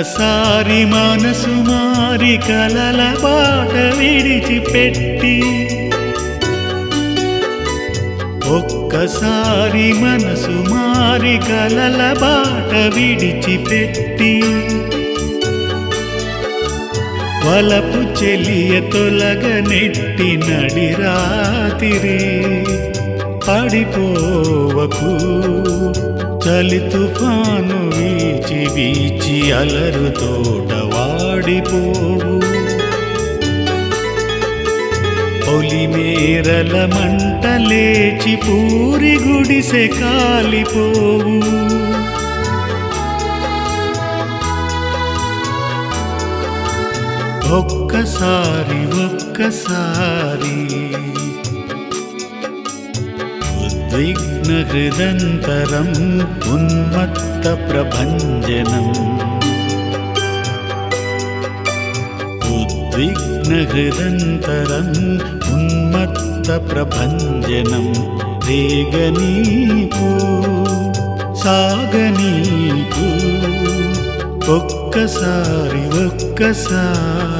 ఒక్కసారి మనసు మారి కలల బాట విడిచిపెట్టి ఒక్కసారి మనసు మారి కలల బాట విడిచిపెట్టి వలపు చెలియ తొలగ నెట్టి నడిరాతిరి పడిపోవకు చలి తుఫాను వీచి వీచి అలరు తోట వాడిపోవు పొలిమేరల మంట లేచి పూరి గుడిసె కాలిపోవు. ఒక్కసారి ఒక్కసారి ఉద్విగ్న హృదంతరం ఉన్మత్త ప్రభంజనం ఉద్విగ్న హృదంతరం ఉన్మత్త ప్రభంజనం రేగనీకు సాగనీకు ఒక్కసారి ఒక్కసారి